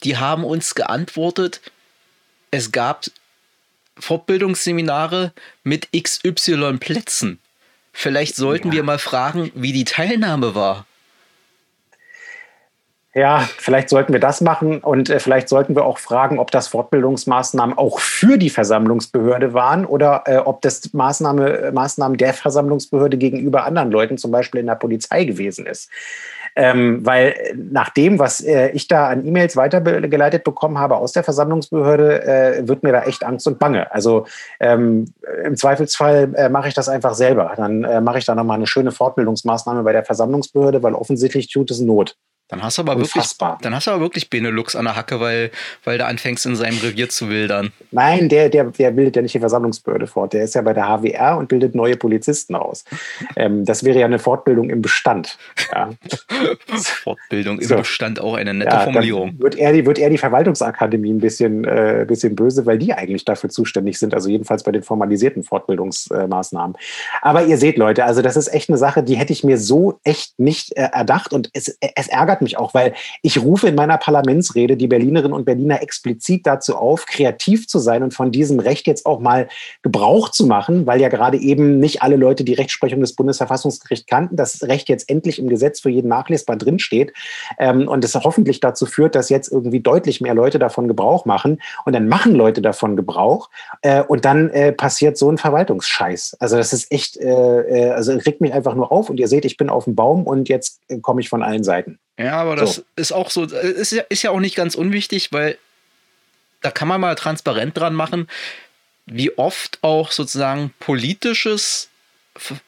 Die haben uns geantwortet, es gab Fortbildungsseminare mit XY Plätzen. Vielleicht sollten ja. wir mal fragen, wie die Teilnahme war.
Ja, vielleicht sollten wir das machen und äh, vielleicht sollten wir auch fragen, ob das Fortbildungsmaßnahmen auch für die Versammlungsbehörde waren oder äh, ob das Maßnahme, äh, Maßnahmen der Versammlungsbehörde gegenüber anderen Leuten, zum Beispiel in der Polizei gewesen ist. Ähm, weil äh, nach dem, was äh, ich da an E-Mails weitergeleitet bekommen habe aus der Versammlungsbehörde, äh, wird mir da echt Angst und Bange. Also ähm, im Zweifelsfall mache ich das einfach selber. Dann mache ich da nochmal eine schöne Fortbildungsmaßnahme bei der Versammlungsbehörde, weil offensichtlich tut es Not.
Dann hast du aber Unfassbar. wirklich, dann hast du aber wirklich Benelux an der Hacke, weil, weil du anfängst in seinem Revier zu wildern.
Nein, der, der, der bildet ja nicht die Versammlungsbehörde fort. Der ist ja bei der HWR und bildet neue Polizisten aus. Ähm, das wäre ja eine Fortbildung im Bestand. Ja.
Fortbildung im so. Bestand, auch eine nette ja, Formulierung.
Wird er, die, wird er die Verwaltungsakademie ein bisschen, äh, bisschen böse, weil die eigentlich dafür zuständig sind, also jedenfalls bei den formalisierten Fortbildungsmaßnahmen. Aber ihr seht, Leute, also das ist echt eine Sache, die hätte ich mir so echt nicht äh, erdacht und es, es ärgert ärgert mich auch, weil ich rufe in meiner Parlamentsrede die Berlinerinnen und Berliner explizit dazu auf, kreativ zu sein und von diesem Recht jetzt auch mal Gebrauch zu machen, weil ja gerade eben nicht alle Leute die Rechtsprechung des Bundesverfassungsgerichts kannten, das Recht jetzt endlich im Gesetz für jeden nachlesbar drinsteht ähm, und es hoffentlich dazu führt, dass jetzt irgendwie deutlich mehr Leute davon Gebrauch machen und dann machen Leute davon Gebrauch äh, und dann äh, passiert so ein Verwaltungsscheiß. Also das ist echt, äh, äh also regt mich einfach nur auf und ihr seht, ich bin auf dem Baum und jetzt äh, komme ich von allen Seiten.
Ja, aber das so. ist auch so, ist ja, ist ja auch nicht ganz unwichtig, weil da kann man mal transparent dran machen, wie oft auch sozusagen politisches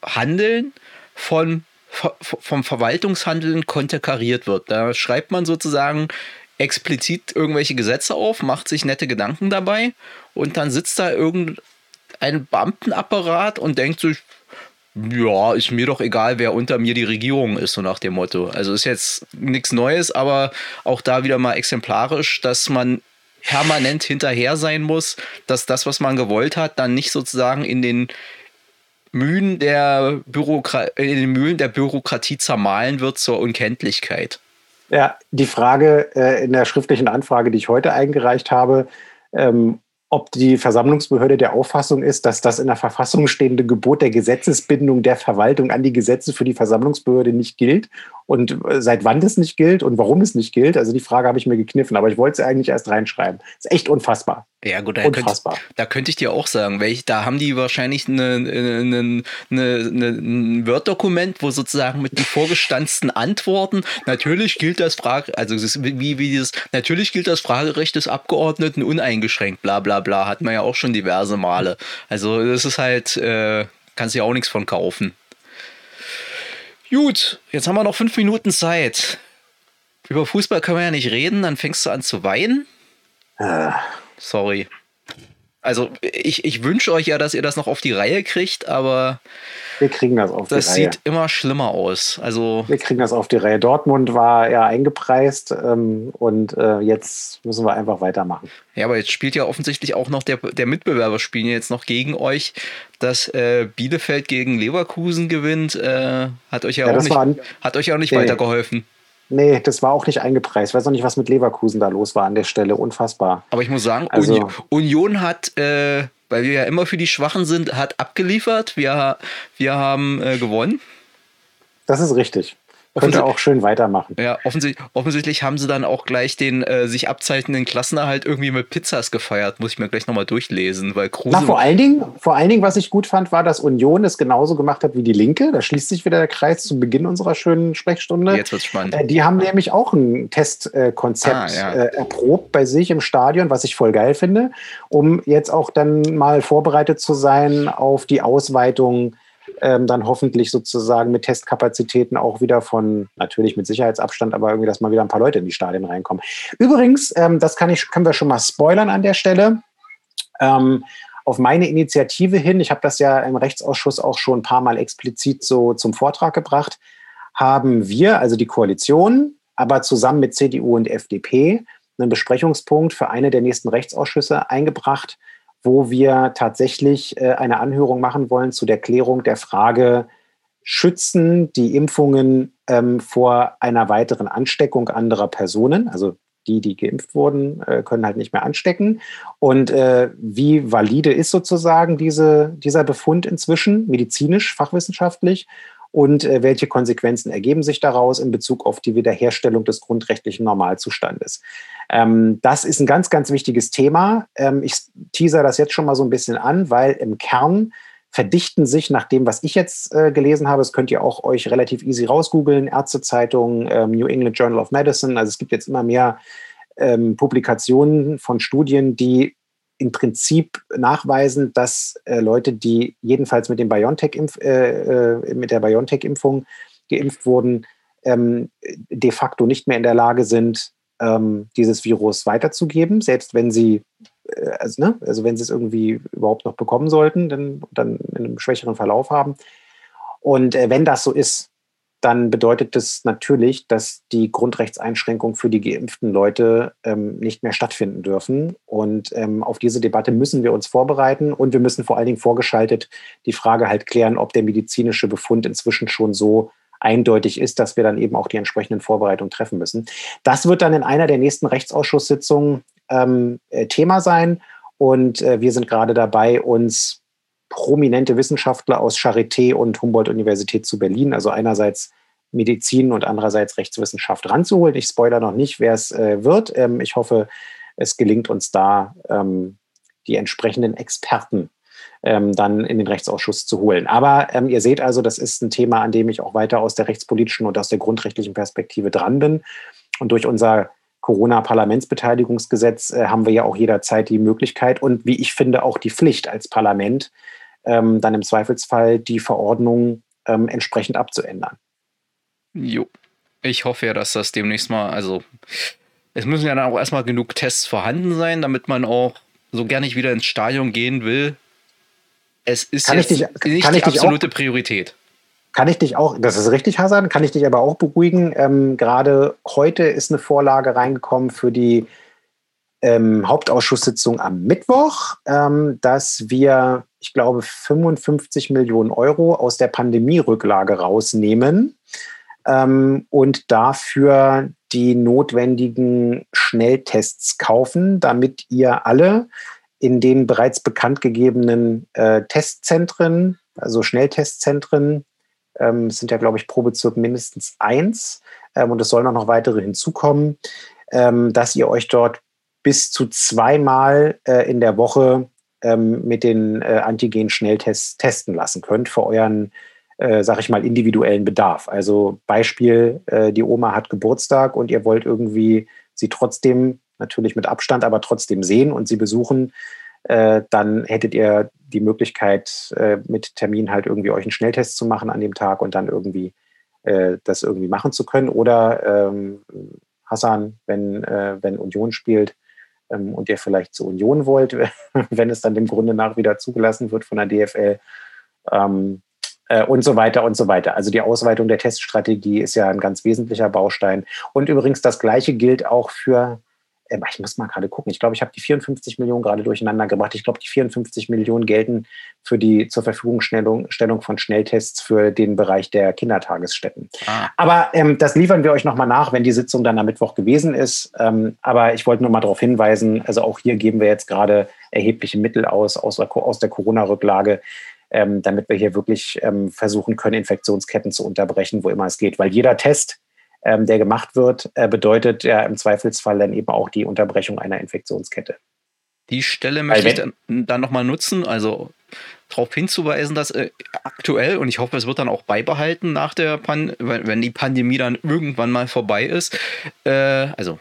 Handeln von, vom Verwaltungshandeln konterkariert wird. Da schreibt man sozusagen explizit irgendwelche Gesetze auf, macht sich nette Gedanken dabei und dann sitzt da irgendein Beamtenapparat und denkt sich, ja, ist mir doch egal, wer unter mir die Regierung ist, so nach dem Motto. Also ist jetzt nichts Neues, aber auch da wieder mal exemplarisch, dass man permanent hinterher sein muss, dass das, was man gewollt hat, dann nicht sozusagen in den Mühen der, Bürokra in den Mühlen der Bürokratie zermahlen wird zur Unkenntlichkeit.
Ja, die Frage äh, in der schriftlichen Anfrage, die ich heute eingereicht habe, ähm, ob die Versammlungsbehörde der Auffassung ist, dass das in der Verfassung stehende Gebot der Gesetzesbindung der Verwaltung an die Gesetze für die Versammlungsbehörde nicht gilt und äh, seit wann das nicht gilt und warum es nicht gilt. Also die Frage habe ich mir gekniffen, aber ich wollte es eigentlich erst reinschreiben. Ist echt unfassbar.
Ja gut, da. Könnte, da könnte ich dir auch sagen, welch, da haben die wahrscheinlich ein Word-Dokument, wo sozusagen mit den vorgestanzten Antworten natürlich gilt das Frage, also wie, wie dieses, natürlich gilt das Fragerecht des Abgeordneten uneingeschränkt, bla bla bla, hat man ja auch schon diverse Male. Also das ist halt, äh, kannst du ja auch nichts von kaufen. Gut, jetzt haben wir noch fünf Minuten Zeit. Über Fußball können wir ja nicht reden, dann fängst du an zu weinen. Ah. Sorry. Also ich, ich wünsche euch ja, dass ihr das noch auf die Reihe kriegt, aber
wir kriegen das auf
die Reihe. Das sieht immer schlimmer aus. Also
wir kriegen das auf die Reihe. Dortmund war ja eingepreist ähm, und äh, jetzt müssen wir einfach weitermachen.
Ja, aber jetzt spielt ja offensichtlich auch noch der, der Mitbewerber spielen jetzt noch gegen euch. Dass äh, Bielefeld gegen Leverkusen gewinnt, äh, hat euch ja, ja auch nicht, ein, hat euch auch nicht nee. weitergeholfen.
Nee, das war auch nicht eingepreist. Ich weiß auch nicht, was mit Leverkusen da los war an der Stelle. Unfassbar.
Aber ich muss sagen, also, Union, Union hat, äh, weil wir ja immer für die Schwachen sind, hat abgeliefert. Wir, wir haben äh, gewonnen.
Das ist richtig. Könnte auch schön weitermachen.
Ja, offensichtlich, offensichtlich haben sie dann auch gleich den äh, sich abzeichnenden Klassenerhalt irgendwie mit Pizzas gefeiert. Muss ich mir gleich nochmal durchlesen, weil
Kruse. Na, vor allen Dingen, vor allen Dingen, was ich gut fand, war, dass Union es genauso gemacht hat wie die Linke. Da schließt sich wieder der Kreis zu Beginn unserer schönen Sprechstunde.
Jetzt wird's spannend.
Äh, die haben nämlich auch ein Testkonzept ah, ja. äh, erprobt bei sich im Stadion, was ich voll geil finde, um jetzt auch dann mal vorbereitet zu sein auf die Ausweitung ähm, dann hoffentlich sozusagen mit Testkapazitäten auch wieder von, natürlich mit Sicherheitsabstand, aber irgendwie, dass mal wieder ein paar Leute in die Stadien reinkommen. Übrigens, ähm, das kann ich, können wir schon mal spoilern an der Stelle. Ähm, auf meine Initiative hin, ich habe das ja im Rechtsausschuss auch schon ein paar Mal explizit so zum Vortrag gebracht, haben wir, also die Koalition, aber zusammen mit CDU und FDP, einen Besprechungspunkt für eine der nächsten Rechtsausschüsse eingebracht, wo wir tatsächlich äh, eine Anhörung machen wollen zu der Klärung der Frage, schützen die Impfungen ähm, vor einer weiteren Ansteckung anderer Personen? Also die, die geimpft wurden, äh, können halt nicht mehr anstecken. Und äh, wie valide ist sozusagen diese, dieser Befund inzwischen, medizinisch, fachwissenschaftlich? Und äh, welche Konsequenzen ergeben sich daraus in Bezug auf die Wiederherstellung des grundrechtlichen Normalzustandes? Ähm, das ist ein ganz, ganz wichtiges Thema. Ähm, ich teaser das jetzt schon mal so ein bisschen an, weil im Kern verdichten sich nach dem, was ich jetzt äh, gelesen habe, das könnt ihr auch euch relativ easy rausgoogeln, Ärztezeitung, ähm, New England Journal of Medicine, also es gibt jetzt immer mehr ähm, Publikationen von Studien, die im Prinzip nachweisen, dass äh, Leute, die jedenfalls mit, dem BioNTech äh, äh, mit der BioNTech-Impfung geimpft wurden, ähm, de facto nicht mehr in der Lage sind, ähm, dieses Virus weiterzugeben, selbst wenn sie, äh, also, ne, also wenn sie es irgendwie überhaupt noch bekommen sollten, dann, dann in einem schwächeren Verlauf haben. Und äh, wenn das so ist, dann bedeutet das natürlich, dass die Grundrechtseinschränkungen für die geimpften Leute ähm, nicht mehr stattfinden dürfen. Und ähm, auf diese Debatte müssen wir uns vorbereiten und wir müssen vor allen Dingen vorgeschaltet die Frage halt klären, ob der medizinische Befund inzwischen schon so eindeutig ist, dass wir dann eben auch die entsprechenden Vorbereitungen treffen müssen. Das wird dann in einer der nächsten Rechtsausschusssitzungen ähm, äh, Thema sein. Und äh, wir sind gerade dabei, uns prominente Wissenschaftler aus Charité und Humboldt-Universität zu Berlin, also einerseits Medizin und andererseits Rechtswissenschaft ranzuholen. Ich spoilere noch nicht, wer es äh, wird. Ähm, ich hoffe, es gelingt uns da, ähm, die entsprechenden Experten ähm, dann in den Rechtsausschuss zu holen. Aber ähm, ihr seht also, das ist ein Thema, an dem ich auch weiter aus der rechtspolitischen und aus der grundrechtlichen Perspektive dran bin. Und durch unser Corona-Parlamentsbeteiligungsgesetz äh, haben wir ja auch jederzeit die Möglichkeit und wie ich finde auch die Pflicht als Parlament, ähm, dann im Zweifelsfall die Verordnung ähm, entsprechend abzuändern.
Jo. Ich hoffe ja, dass das demnächst mal, also es müssen ja dann auch erstmal genug Tests vorhanden sein, damit man auch so gerne ich wieder ins Stadion gehen will, Es ist kann jetzt dich, nicht die absolute auch, Priorität.
Kann ich dich auch, das ist richtig, Hasan, kann ich dich aber auch beruhigen. Ähm, Gerade heute ist eine Vorlage reingekommen für die ähm, Hauptausschusssitzung am Mittwoch, ähm, dass wir, ich glaube, 55 Millionen Euro aus der Pandemierücklage rausnehmen ähm, und dafür die notwendigen Schnelltests kaufen, damit ihr alle in den bereits bekannt gegebenen äh, Testzentren, also Schnelltestzentren, ähm, sind ja, glaube ich, pro Bezirk mindestens eins ähm, und es sollen auch noch weitere hinzukommen, ähm, dass ihr euch dort bis zu zweimal äh, in der Woche ähm, mit den äh, Antigen-Schnelltests testen lassen könnt für euren, äh, sag ich mal, individuellen Bedarf. Also Beispiel, äh, die Oma hat Geburtstag und ihr wollt irgendwie sie trotzdem, natürlich mit Abstand, aber trotzdem sehen und sie besuchen, äh, dann hättet ihr die Möglichkeit, äh, mit Termin halt irgendwie euch einen Schnelltest zu machen an dem Tag und dann irgendwie äh, das irgendwie machen zu können. Oder ähm, Hassan, wenn, wenn Union spielt und ihr vielleicht zur Union wollt, wenn es dann dem Grunde nach wieder zugelassen wird von der DFL. Ähm, äh, und so weiter und so weiter. Also die Ausweitung der Teststrategie ist ja ein ganz wesentlicher Baustein. Und übrigens das Gleiche gilt auch für ähm, ich muss mal gerade gucken, ich glaube, ich habe die 54 Millionen gerade durcheinander gebracht. Ich glaube, die 54 Millionen gelten für die zur Verfügungstellung von Schnelltests für den Bereich der Kindertagesstätten. Ah. Aber ähm, das liefern wir euch nochmal nach, wenn die Sitzung dann am Mittwoch gewesen ist. Ähm, aber ich wollte nur mal darauf hinweisen, also auch hier geben wir jetzt gerade erhebliche Mittel aus, aus, aus der Corona-Rücklage. Ähm, damit wir hier wirklich ähm, versuchen können, Infektionsketten zu unterbrechen, wo immer es geht. Weil jeder Test, ähm, der gemacht wird, äh, bedeutet ja im Zweifelsfall dann eben auch die Unterbrechung einer Infektionskette.
Die Stelle möchte ich dann, dann nochmal nutzen, also darauf hinzuweisen, dass äh, aktuell, und ich hoffe, es wird dann auch beibehalten nach der Pan wenn, wenn die Pandemie dann irgendwann mal vorbei ist, äh, also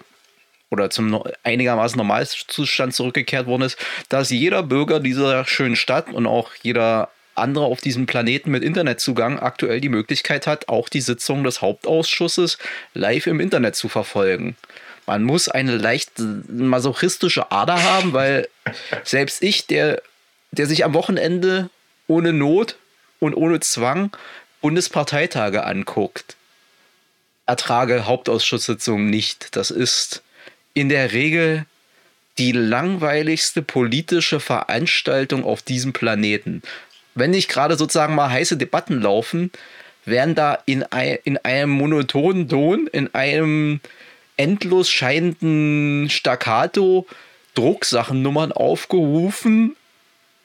oder zum einigermaßen Normalzustand zurückgekehrt worden ist, dass jeder Bürger dieser schönen Stadt und auch jeder andere auf diesem Planeten mit Internetzugang aktuell die Möglichkeit hat, auch die Sitzung des Hauptausschusses live im Internet zu verfolgen. Man muss eine leicht masochistische Ader haben, weil selbst ich, der, der sich am Wochenende ohne Not und ohne Zwang Bundesparteitage anguckt, ertrage Hauptausschusssitzungen nicht. Das ist in der Regel die langweiligste politische Veranstaltung auf diesem Planeten wenn nicht gerade sozusagen mal heiße Debatten laufen, werden da in, ein, in einem monotonen Ton, in einem endlos scheinenden Staccato Drucksachennummern aufgerufen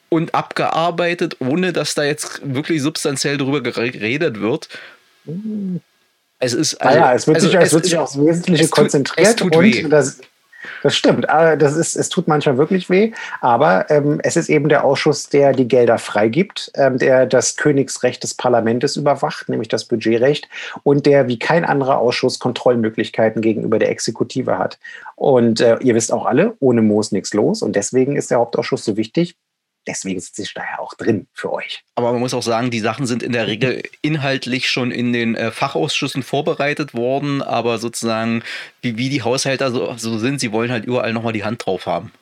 und abgearbeitet, ohne dass da jetzt wirklich substanziell darüber geredet wird.
Es ist also, naja, es wird also sich, es, es wird sich aufs Wesentliche konzentriert tut, und das, das stimmt. Ah, das ist, es tut manchmal wirklich weh, aber ähm, es ist eben der Ausschuss, der die Gelder freigibt, ähm, der das Königsrecht des Parlaments überwacht, nämlich das Budgetrecht, und der wie kein anderer Ausschuss Kontrollmöglichkeiten gegenüber der Exekutive hat. Und äh, ihr wisst auch alle, ohne Moos nichts los. Und deswegen ist der Hauptausschuss so wichtig, deswegen sitze ich da ja auch drin für euch.
Aber man muss auch sagen, die Sachen sind in der Regel inhaltlich schon in den äh, Fachausschüssen vorbereitet worden, aber sozusagen, wie, wie die Haushälter so, so sind, sie wollen halt überall nochmal die Hand drauf haben.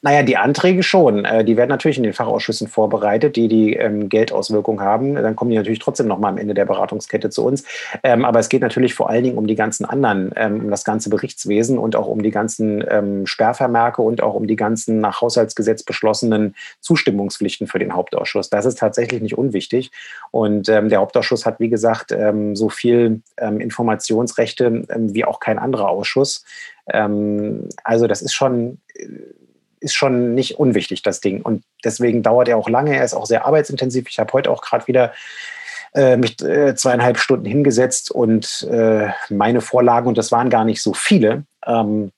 Naja, die Anträge schon. Äh, die werden natürlich in den Fachausschüssen vorbereitet, die die ähm, Geldauswirkungen haben. Dann kommen die natürlich trotzdem nochmal am Ende der Beratungskette zu uns. Ähm, aber es geht natürlich vor allen Dingen um die ganzen anderen, ähm, um das ganze Berichtswesen und auch um die ganzen ähm, Sperrvermerke und auch um die ganzen nach Haushaltsgesetz beschlossenen Zustimmungspflichten für den Hauptausschuss. Das ist tatsächlich nicht unwichtig. Und der Hauptausschuss hat, wie gesagt, so viel Informationsrechte wie auch kein anderer Ausschuss. also das ist schon äh, ist schon nicht unwichtig, das Ding. Und deswegen dauert er auch lange. Er ist auch sehr arbeitsintensiv. Ich habe heute auch gerade wieder äh, mich äh, zweieinhalb Stunden hingesetzt und äh, meine Vorlagen, und das waren gar nicht so viele, ähm,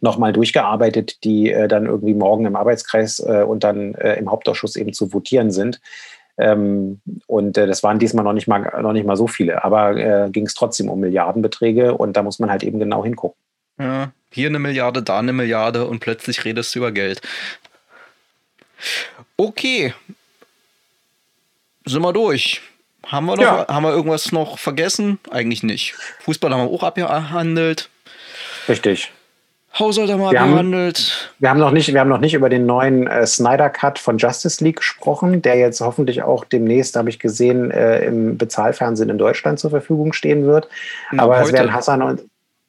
nochmal durchgearbeitet, die äh, dann irgendwie morgen im Arbeitskreis äh, und dann äh, im Hauptausschuss eben zu votieren sind. Ähm, und das waren diesmal noch nicht mal, noch nicht mal so viele, aber ging es trotzdem um Milliardenbeträge und da muss man halt eben genau hingucken.
Ja, hier eine Milliarde, da eine Milliarde und plötzlich redest du über Geld. Okay. Sind wir durch. Haben wir noch, ja. haben wir irgendwas noch vergessen? Eigentlich nicht. Fußball haben wir auch abgehandelt.
Richtig.
Haushalt mal
Wir haben-
behandelt.
Wir haben noch nicht, wir haben noch nicht über den neuen äh, Snyder Cut von Justice League gesprochen, der jetzt hoffentlich auch demnächst, habe ich gesehen, äh, im Bezahlfernsehen in Deutschland zur Verfügung stehen wird. Aber es
heute.
werden Hassan und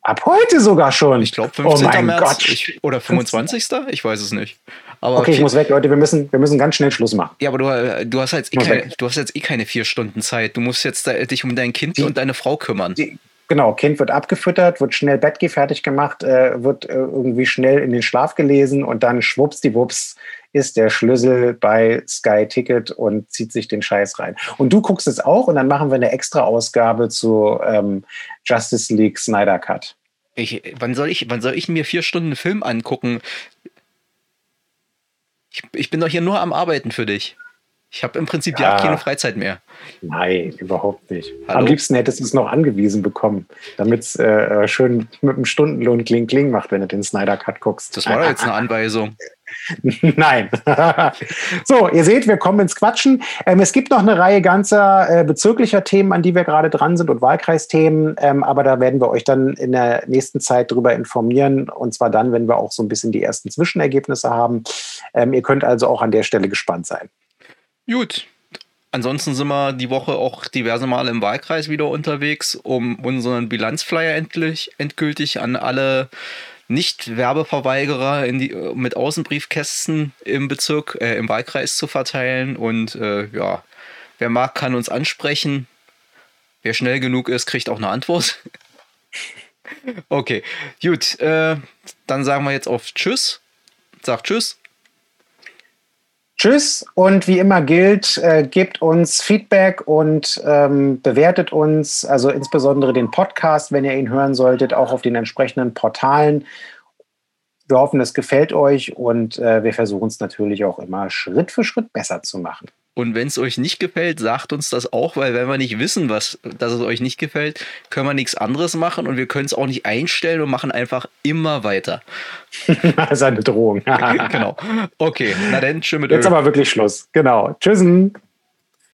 ab heute sogar schon.
Ich glaube
Oh
15.
mein
März
Gott.
ich, oder 25. Ich weiß es nicht. Aber
Okay, ich muss weg, Leute. Wir müssen, wir müssen ganz schnell Schluss machen.
ja, aber du, äh, du, hast jetzt eh keine, du hast jetzt eh keine vier Stunden Zeit. Du musst jetzt da, dich um dein Kind
Die-
und deine Frau kümmern.
Die, genau, Kind wird abgefüttert, wird schnell Bettgeh fertig gemacht, äh, wird äh, irgendwie schnell in den Schlaf gelesen und dann schwuppsdiwupps ist der Schlüssel bei Sky Ticket und zieht sich den Scheiß rein. Und du guckst es auch und dann machen wir eine extra Ausgabe zu ähm, Justice League Snyder Cut.
Ich, wann, soll ich, wann soll ich mir vier Stunden Film angucken? Ich, ich bin doch hier nur am Arbeiten für dich. Ich habe im Prinzip ja
Ja.
keine Freizeit mehr.
Nein, überhaupt nicht.
Hallo?
Am liebsten hättest du es noch angewiesen bekommen, damit es äh, schön mit einem Stundenlohn kling kling macht, wenn du den Snyder Cut guckst.
Das war doch jetzt eine Anweisung.
Nein. so, ihr seht, wir kommen ins Quatschen. Ähm, es gibt noch eine Reihe ganzer äh, bezirklicher Themen, an die wir gerade dran sind und Wahlkreisthemen, ähm, aber da werden wir euch dann in der nächsten Zeit drüber informieren und zwar dann, wenn wir auch so ein bisschen die ersten Zwischenergebnisse haben. Ähm, ihr könnt also auch an der Stelle gespannt sein.
Gut. Ansonsten sind wir die Woche auch diverse Male im Wahlkreis wieder unterwegs, um unseren Bilanzflyer endlich, endgültig an alle Nicht-Werbeverweigerer äh, mit Außenbriefkästen im Bezirk, äh, im Wahlkreis zu verteilen. Und äh, ja, wer mag, kann uns ansprechen. Wer schnell genug ist, kriegt auch eine Antwort. okay, gut. Äh, dann sagen wir jetzt auf Tschüss. Sagt Tschüss.
Tschüss und wie immer gilt, äh, gebt uns Feedback und ähm, bewertet uns, also insbesondere den Podcast, wenn ihr ihn hören solltet, auch auf den entsprechenden Portalen. Wir hoffen, es gefällt euch und äh, wir versuchen es natürlich auch immer Schritt für Schritt besser zu machen.
Und wenn es euch nicht gefällt, sagt uns das auch, weil wenn wir nicht wissen, was, dass es euch nicht gefällt, können wir nichts anderes machen und wir können es auch nicht einstellen und machen einfach immer weiter.
das ist eine Drohung.
genau. Okay, na dann, schön mit
Jetzt
Öl.
aber wirklich Schluss. Genau. Tschüssen.